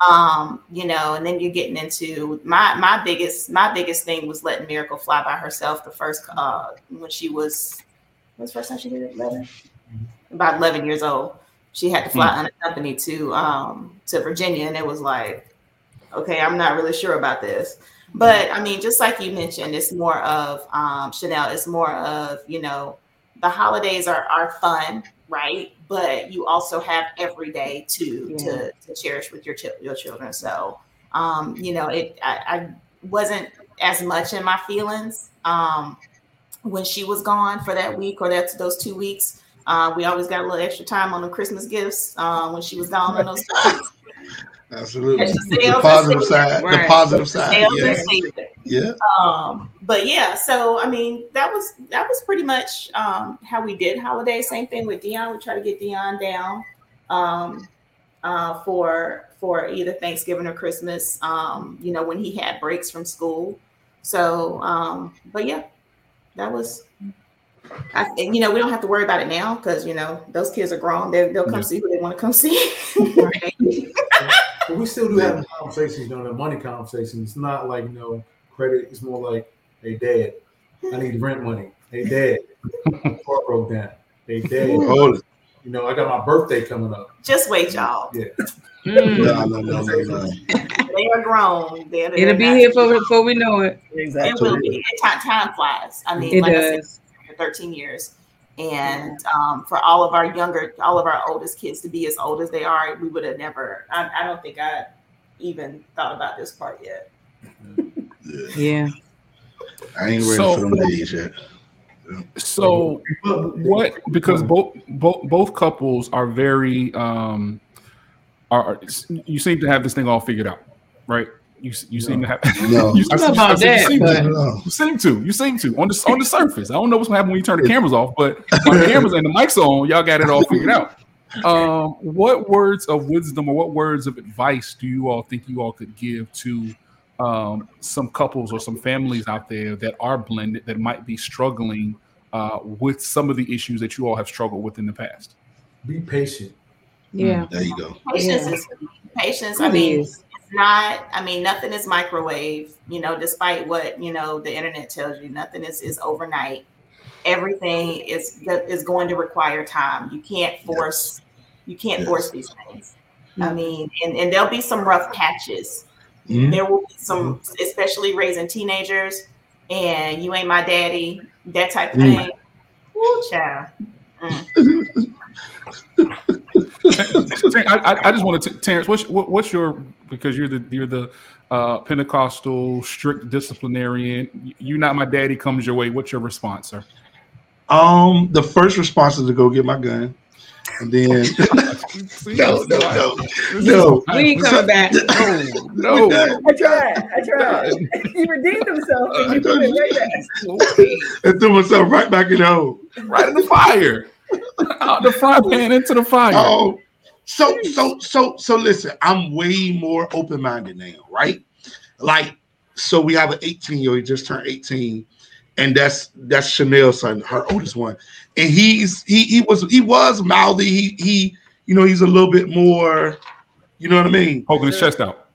um you know and then you're getting into my my biggest my biggest thing was letting miracle fly by herself the first uh when she was when's the first time she did it? 11 about 11 years old. She had to fly unaccompanied to um to virginia and it was like okay i'm not really sure about this. But i mean just like you mentioned it's more of um chanel it's more of you know the holidays are are fun right? But you also have every day to Yeah. to, to cherish with your chil- your children. So um you know it I, I wasn't as much in my feelings um when she was gone for that week or that those two weeks uh, we always got a little extra time on the Christmas gifts uh, when she was gone on those weeks. Absolutely. The positive side. The positive side. Yeah. Yeah. Um, but yeah, so I mean, that was that was pretty much um, how we did holidays. Same thing with Dion. We try to get Dion down um, uh, for for either Thanksgiving or Christmas. Um, you know, when he had breaks from school. So, um, but yeah, that was. I, and, you know, we don't have to worry about it now because you know those kids are grown. They, they'll come Yeah. see who they want to come see. But we still do have the conversations, you know, the money conversations. It's not like, you know, credit. It's more like, hey, dad, I need rent money. Hey, dad, car broke down. Hey, dad, Hold it. You know, I got my birthday coming up. Just wait, y'all. Mm. No, no, no, no, no. They are grown. They're, they're It'll be here before, before we know it. Exactly. It will be. And Time, time flies. I mean, It like I said, for 13 years. And um, for all of our younger, all of our oldest kids to be as old as they are, we would have never, I, I don't think I even thought about this part yet. Yeah. Yeah. I ain't ready So- for them days yet. So what? Because both both both couples are very um are you seem to have this thing all figured out, right? You you seem to have No. you, I don't know about said you that, seem but- to. You seem to. You seem to on the on the surface. I don't know what's gonna happen when you turn the cameras off, but the cameras and the mics on, y'all got it all figured out. Um, what words of wisdom or what words of advice do you all think you all could give to um, some couples or some families out there that are blended that might be struggling uh, with some of the issues that you all have struggled with in the past? Be patient. Yeah. There you go. Patience Yeah. is patience. I mean, is. it's not, I mean, nothing is microwave, you know, despite what, you know, the internet tells you, nothing is, is overnight. Everything is is going to require time. You can't force you can't Yes. force these things. I mean, and, and there'll be some rough patches. Mhm. There will be some, especially raising teenagers, and you ain't my daddy, that type of Mm. thing. Woo, child. Mm. I, I, I just want to, Terrence. What's what, what's your because you're the you're the uh, Pentecostal strict disciplinarian. You not my daddy comes your way. What's your response, sir? Um, the first response is to go get my gun. And then no, no, no, no. We ain't coming back. No, no. I tried. I tried. he redeemed himself and uh, you put it right back. I threw myself right back in the hole. right in the fire. Out the frying pan into the fire. Oh, so hmm. so so so listen, I'm way more open-minded now, right? Like, so we have an 18 year old, he just turned 18, and that's that's Chanel's son, her oldest one. And he's he he was he was mouthy. He he, you know, he's a little bit more, you know what I mean? Poking his chest out.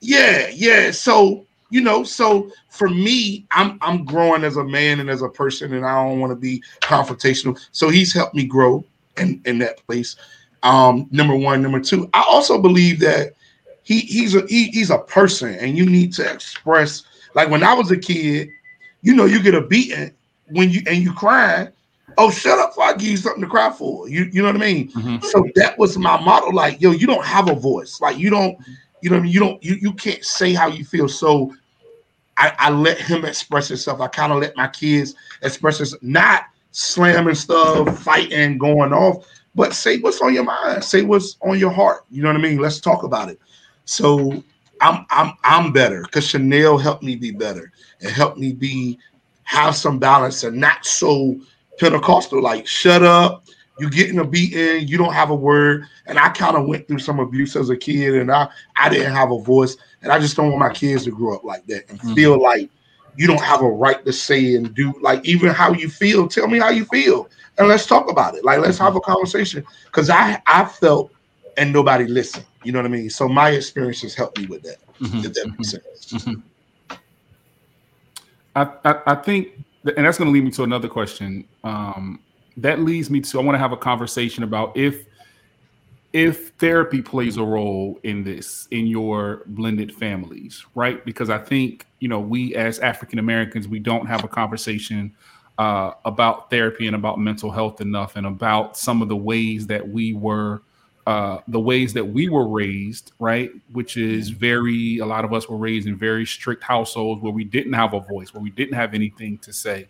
Yeah, yeah. So you know, so for me, I'm I'm growing as a man and as a person, and I don't want to be confrontational. So he's helped me grow in in that place. Um, number one, number two, I also believe that he he's a he, he's a person, and you need to express. Like when I was a kid, you know, you get a beating when you and you cry. Oh, shut up! Before I give you something to cry for. You you know what I mean? Mhm. So that was my motto. Like, yo, you don't have a voice. Like, you don't, you know what I mean? You don't, you, you can't say how you feel. So I, I let him express himself. I kind of let my kids express themselves, not slamming stuff, fighting, going off, but say what's on your mind, say what's on your heart. You know what I mean? Let's talk about it. So I'm I'm I'm better because Chanel helped me be better. and helped me be have some balance and not so Pentecostal, like shut up, you're getting a beating, you don't have a word. And I kind of went through some abuse as a kid and I I didn't have a voice. And I just don't want my kids to grow up like that and Mhm. feel like you don't have a right to say and do like even how you feel. Tell me how you feel. And let's talk about it. Like let's have a conversation. Cause I I felt and nobody listened. You know what I mean? So my experiences helped me with that, Mhm. if that makes sense. I, I, I think, and that's going to lead me to another question. Um, that leads me to I want to have a conversation about if if therapy plays a role in this in your blended families, right? Because I think you know we as African Americans we don't have a conversation uh, about therapy and about mental health enough, and about some of the ways that we were uh, the ways that we were raised, right? Which is very, a lot of us were raised in very strict households where we didn't have a voice, where we didn't have anything to say.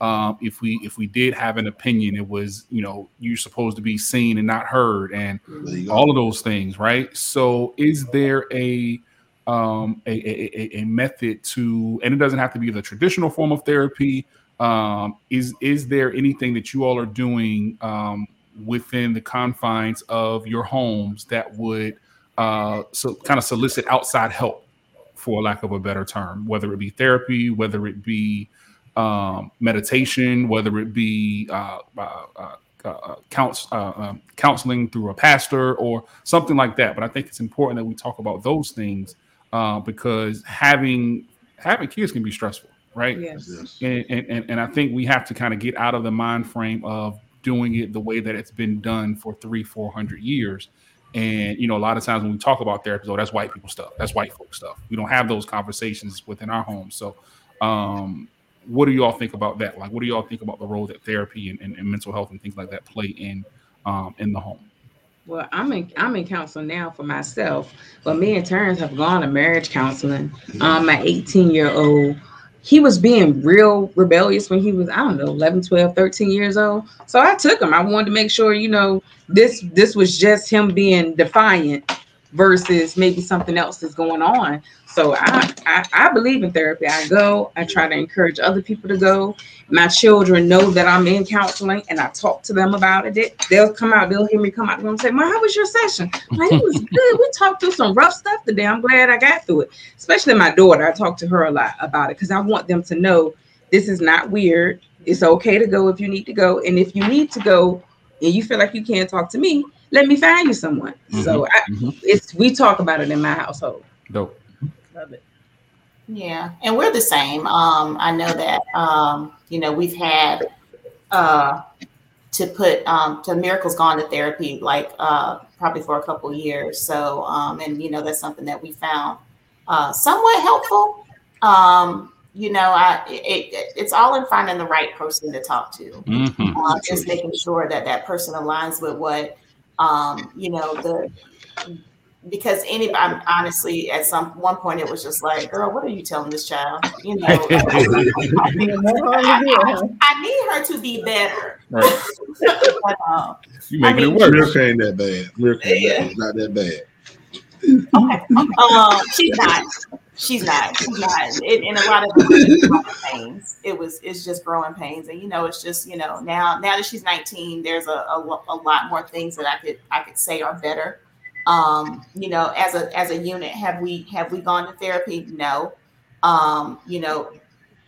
Um, if we if we did have an opinion, it was you know you're supposed to be seen and not heard, and There you go. all of those things, right? So, is there a um, a, a, a- a method to, and it doesn't have to be the traditional form of therapy. Um, is is there anything that you all are doing um, within the confines of your homes that would uh, so kind of solicit outside help, for lack of a better term, whether it be therapy, whether it be um, meditation, whether it be uh, uh, uh, uh, counts, uh, um, counseling through a pastor or something like that. But I think it's important that we talk about those things uh, because having having kids can be stressful, right? Yes. Yes. And, and, and- and I think we have to kind of get out of the mind frame of doing it the way that it's been done for three, four hundred years. And you know, a lot of times when we talk about therapy, oh, that's white people stuff. That's white folk stuff. We don't have those conversations within our homes. So, um, what do you all think about that? Like, what do you all think about the role that therapy and, and, and mental health and things like that play in um, in the home? Well, I'm in I'm in counseling now for myself, but me and Terrence have gone to marriage counseling. Um, my 18 year old, he was being real rebellious when he was I don't know 11, 12, 13 years old. So I took him. I wanted to make sure you know this this was just him being defiant versus maybe something else is going on. So I, I I believe in therapy. I go. I try to encourage other people to go. My children know that I'm in counseling, and I talk to them about it. They'll come out. They'll hear me come out and say, "Mom, how was your session?" I'm Like it was good. We talked through some rough stuff today. I'm glad I got through it. Especially my daughter. I talk to her a lot about it because I want them to know this is not weird. It's okay to go if you need to go, and if you need to go and you feel like you can't talk to me, let me find you someone. So I, Mhm. it's we talk about it in my household. Dope. Love it. Yeah, and we're the same. Um, I know that um, you know we've had uh, to put um, to miracles gone to therapy like uh, probably for a couple years. So um, and you know that's something that we found uh, somewhat helpful. Um, you know, I it, it, it's all in finding the right person to talk to. Mhm. Uh, just making sure that that person aligns with what um, you know the because anybody honestly at some one point it was just like girl what are you telling this child? You know I, I, I, need her to be better. Right. but, um, you making I mean, it work Miracle ain't that bad. Miracle yeah. not that bad. Okay um, she's not. She's not. She's not. It, in a lot of pains. It was it's just growing pains. And you know it's just you know now now that she's 19 there's a, a, a lot more things that i could i could say are better um, you know, as a as a unit, have we have we gone to therapy? No. Um, you know,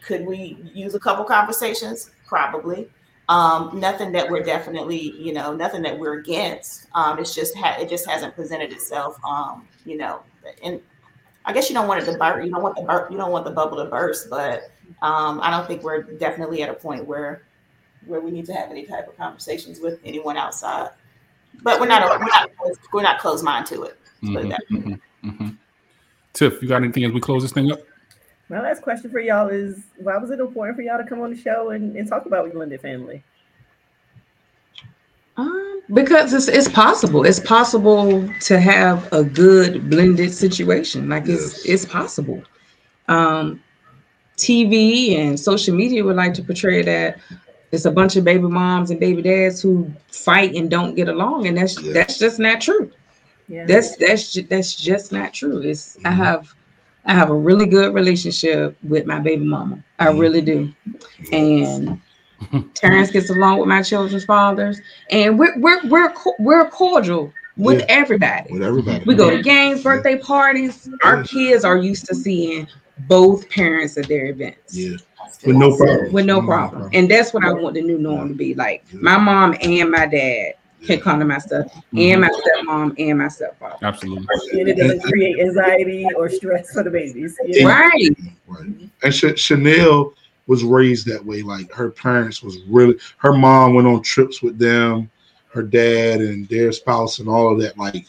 could we use a couple conversations? Probably. Um, nothing that we're definitely, you know, nothing that we're against. Um, it's just ha- it just hasn't presented itself. Um, you know, and I guess you don't want it to burst. You don't want the bur- you don't want the bubble to burst, but um, I don't think we're definitely at a point where where we need to have any type of conversations with anyone outside but we're not we're not we're not closed mind to it. Mm-hmm, mm-hmm, mm-hmm. Tiff, you got anything as we close this thing up? My last question for y'all is: Why was it important for y'all to come on the show and, and talk about blended family? Um, because it's it's possible. It's possible to have a good blended situation. Like it's yes. it's possible. Um, TV and social media would like to portray that it's a bunch of baby moms and baby dads who fight and don't get along, and that's yeah. that's just not true. Yeah. That's that's that's just not true. It's mm-hmm. I have I have a really good relationship with my baby mama. I mm-hmm. really do, and Terrence gets along with my children's fathers, and we're we're we're we're cordial with yeah. everybody. With everybody, we go to games, birthday parties. Our kids are used to seeing both parents at their events. Yeah with no problem. With no problem. And that's what I want the new norm to be like. My mom and my dad can come to my stuff, mm-hmm. and my stepmom and my stepfather. Absolutely. And it doesn't create anxiety or stress for the babies. Right. Right. And Ch- Chanel was raised that way. Like her parents was really her mom went on trips with them, her dad and their spouse and all of that. Like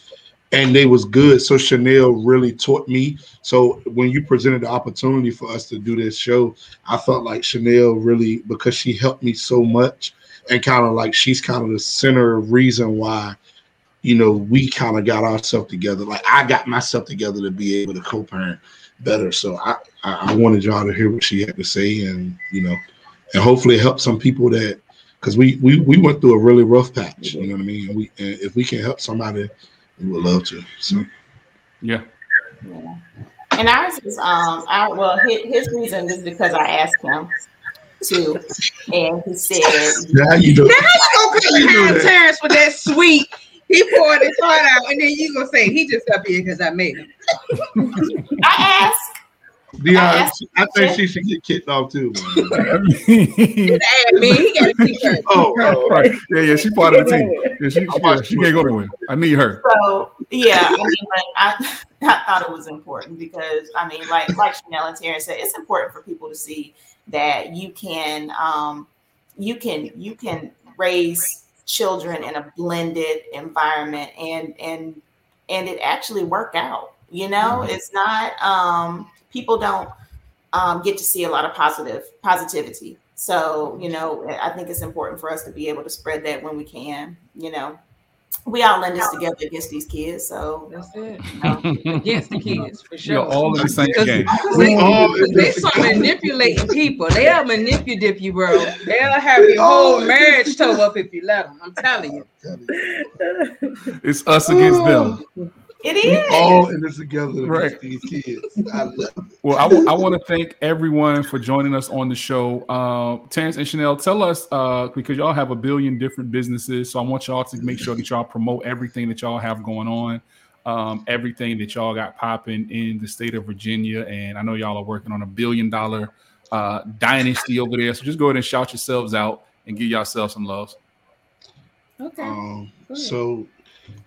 and they was good. So Chanel really taught me. So when you presented the opportunity for us to do this show, I felt like Chanel really because she helped me so much, and kind of like she's kind of the center reason why, you know, we kind of got ourselves together. Like I got myself together to be able to co-parent better. So I I wanted y'all to hear what she had to say, and you know, and hopefully help some people that because we we we went through a really rough patch. You know what I mean? And we and if we can help somebody we would love to. So, yeah. yeah. And ours is um, our, well, his, his reason is because I asked him to, and he said, "Now you do. Now how you gonna come Terrence with that sweet?" He poured his heart out, and then you gonna say he just up here because I made him. I asked Dion, I, I think she should get kicked off too. me, he got Oh, oh, right. Yeah, yeah, she's part of the team. Yeah, she, yeah, she can't go anywhere. I need her. So yeah, I mean, like, I, I thought it was important because I mean, like like Chanel and Terrence said, it's important for people to see that you can um you can you can raise children in a blended environment and and and it actually work out. You know, mm-hmm. it's not um people don't um, get to see a lot of positive positivity. So, you know, I think it's important for us to be able to spread that when we can. You know, we all lend us together against these kids. So that's it. You know, against the kids for sure. You're all in the same game. We all they some manipulating people. They'll manipulate you, bro. They'll have your whole marriage toe up if you let them. I'm telling you. It's us against them. It is. We all in this together to right. these kids. I love it. Well, I, w- I want to thank everyone for joining us on the show. Uh, Terrence and Chanel, tell us uh, because y'all have a billion different businesses, so I want y'all to make sure that y'all promote everything that y'all have going on, um, everything that y'all got popping in the state of Virginia, and I know y'all are working on a billion dollar uh, dynasty over there. So just go ahead and shout yourselves out and give yourselves some love. Okay. Um, so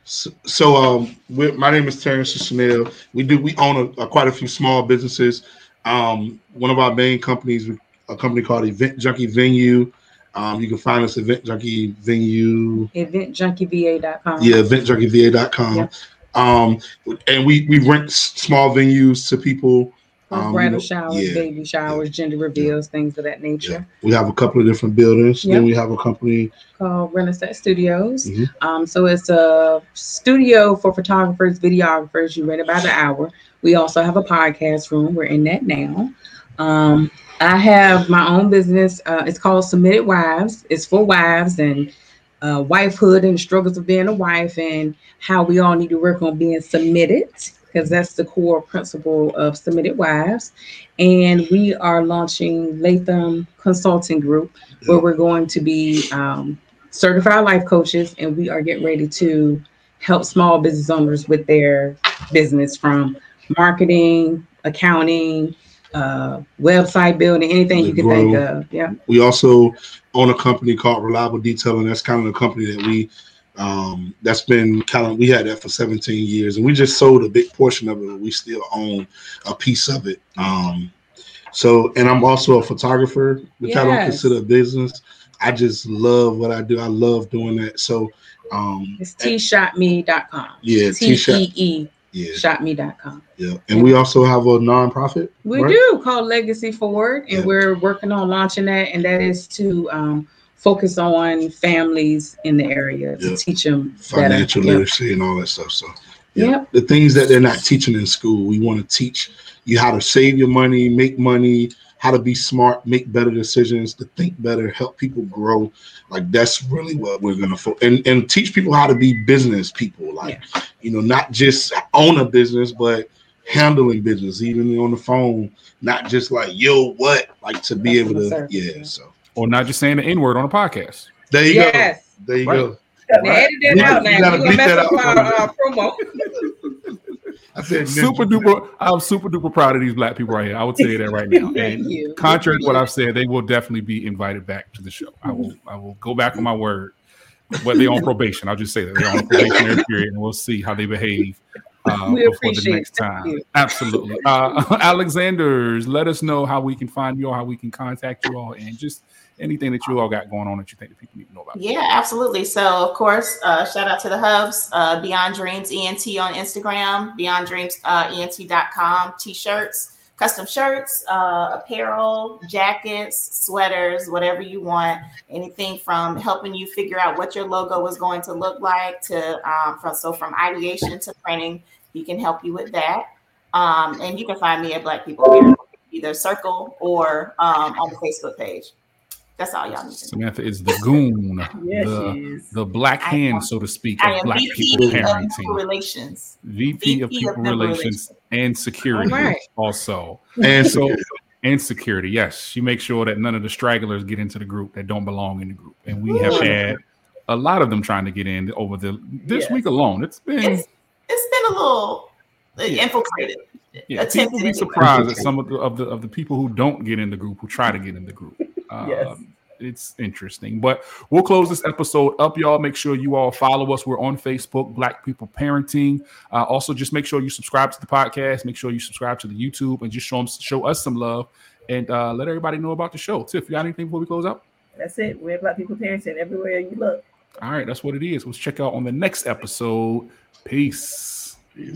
so, so um, my name is Terrence Chanel. We do we own a, a, quite a few small businesses. Um, one of our main companies, a company called Event Junkie Venue. Um, you can find us at Event Junkie Venue. EventJunkieVA.com. Yeah, EventJunkieVA.com. Yep. Um, and we we rent small venues to people. For Um, bridal showers, yeah, baby showers, yeah, gender reveals, yeah. things of that nature. We have a couple of different buildings. Then we have a company called Renaissance Studios. Mm-hmm. Um, so it's a studio for photographers, videographers. You rent it by the hour. We also have a podcast room. We're in that now. Um, I have my own business. Uh, it's called Submitted Wives. It's for wives and uh, wifehood and struggles of being a wife and how we all need to work on being submitted because that's the core principle of Submitted Wives. And we are launching Latham Consulting Group, where we're going to be um, certified life coaches, and we are getting ready to help small business owners with their business from marketing, accounting, uh, website building, anything you can think of. Yeah. We also own a company called Reliable Detailing. That's kind of the company that we um, that's been kind of we had that for 17 years, and we just sold a big portion of it. But we still own a piece of it. Um, so, and I'm also a photographer, which yes. I don't consider a business. I just love what I do. I love doing that. So, um, it's tshotme.com. Yeah, T E E yeah. shotme.com. Yeah. And we also have a nonprofit. We right? do called Legacy Forward, and yeah. we're working on launching that. And that is to um, focus on families in the area to teach them financial better. literacy and all that stuff. So, yeah, yep. the things that they're not teaching in school, we want to teach you how to save your money, make money, how to be smart, make better decisions, to think better, help people grow. Like that's really what we're gonna focus and and teach people how to be business people. Like yeah. you know, not just own a business, but handling business, even on the phone. Not just like yo, what like to be that's able to service, yeah, yeah. So or not just saying the N word on a podcast. There you yes. go. There you right. go. Right. Edit that out now. You, you mess up our uh, promo. I said super duper. I'm super duper proud of these black people right here. I would say that right now. And you. contrary to what I've said, they will definitely be invited back to the show. I will. I will go back on my word. But they're on probation. I'll just say that they're on a probationary period, and we'll see how they behave uh, we before the next time. Absolutely. Uh, Alexander's, let us know how we can find you all, how we can contact you all, and just anything that you all got going on that you think that people need to know about. Yeah, absolutely. So, of course, uh, shout out to the hubs, uh, Beyond Dreams ENT on Instagram, Beyond Dreams uh, ENT.com, t shirts, custom shirts, uh, apparel, jackets, sweaters, whatever you want. Anything from helping you figure out what your logo is going to look like to um, from so from ideation to printing, we can help you with that. Um, and you can find me at Black People Here, either Circle or um, on the Facebook page. That's all y'all need. Samantha is the goon, yes, the, the black hand, so to speak, of black VP people parenting. relations. VP, VP of people of relations, relations, and security right. also. And so and security, yes. She makes sure that none of the stragglers get into the group that don't belong in the group. And we have had a lot of them trying to get in over the this yes. week alone. It's been it's, it's been a little yeah. infiltrated. Yeah, people be surprised at some of the, of the of the people who don't get in the group who try to get in the group. yes. Um, it's interesting. But we'll close this episode up, y'all. Make sure you all follow us. We're on Facebook, Black People Parenting. Uh, also, just make sure you subscribe to the podcast. Make sure you subscribe to the YouTube and just show them, show us some love and uh, let everybody know about the show. Tiff, you got anything before we close out? That's it. We're Black People Parenting everywhere you look. All right, that's what it is. Let's check out on the next episode. Peace. Peace.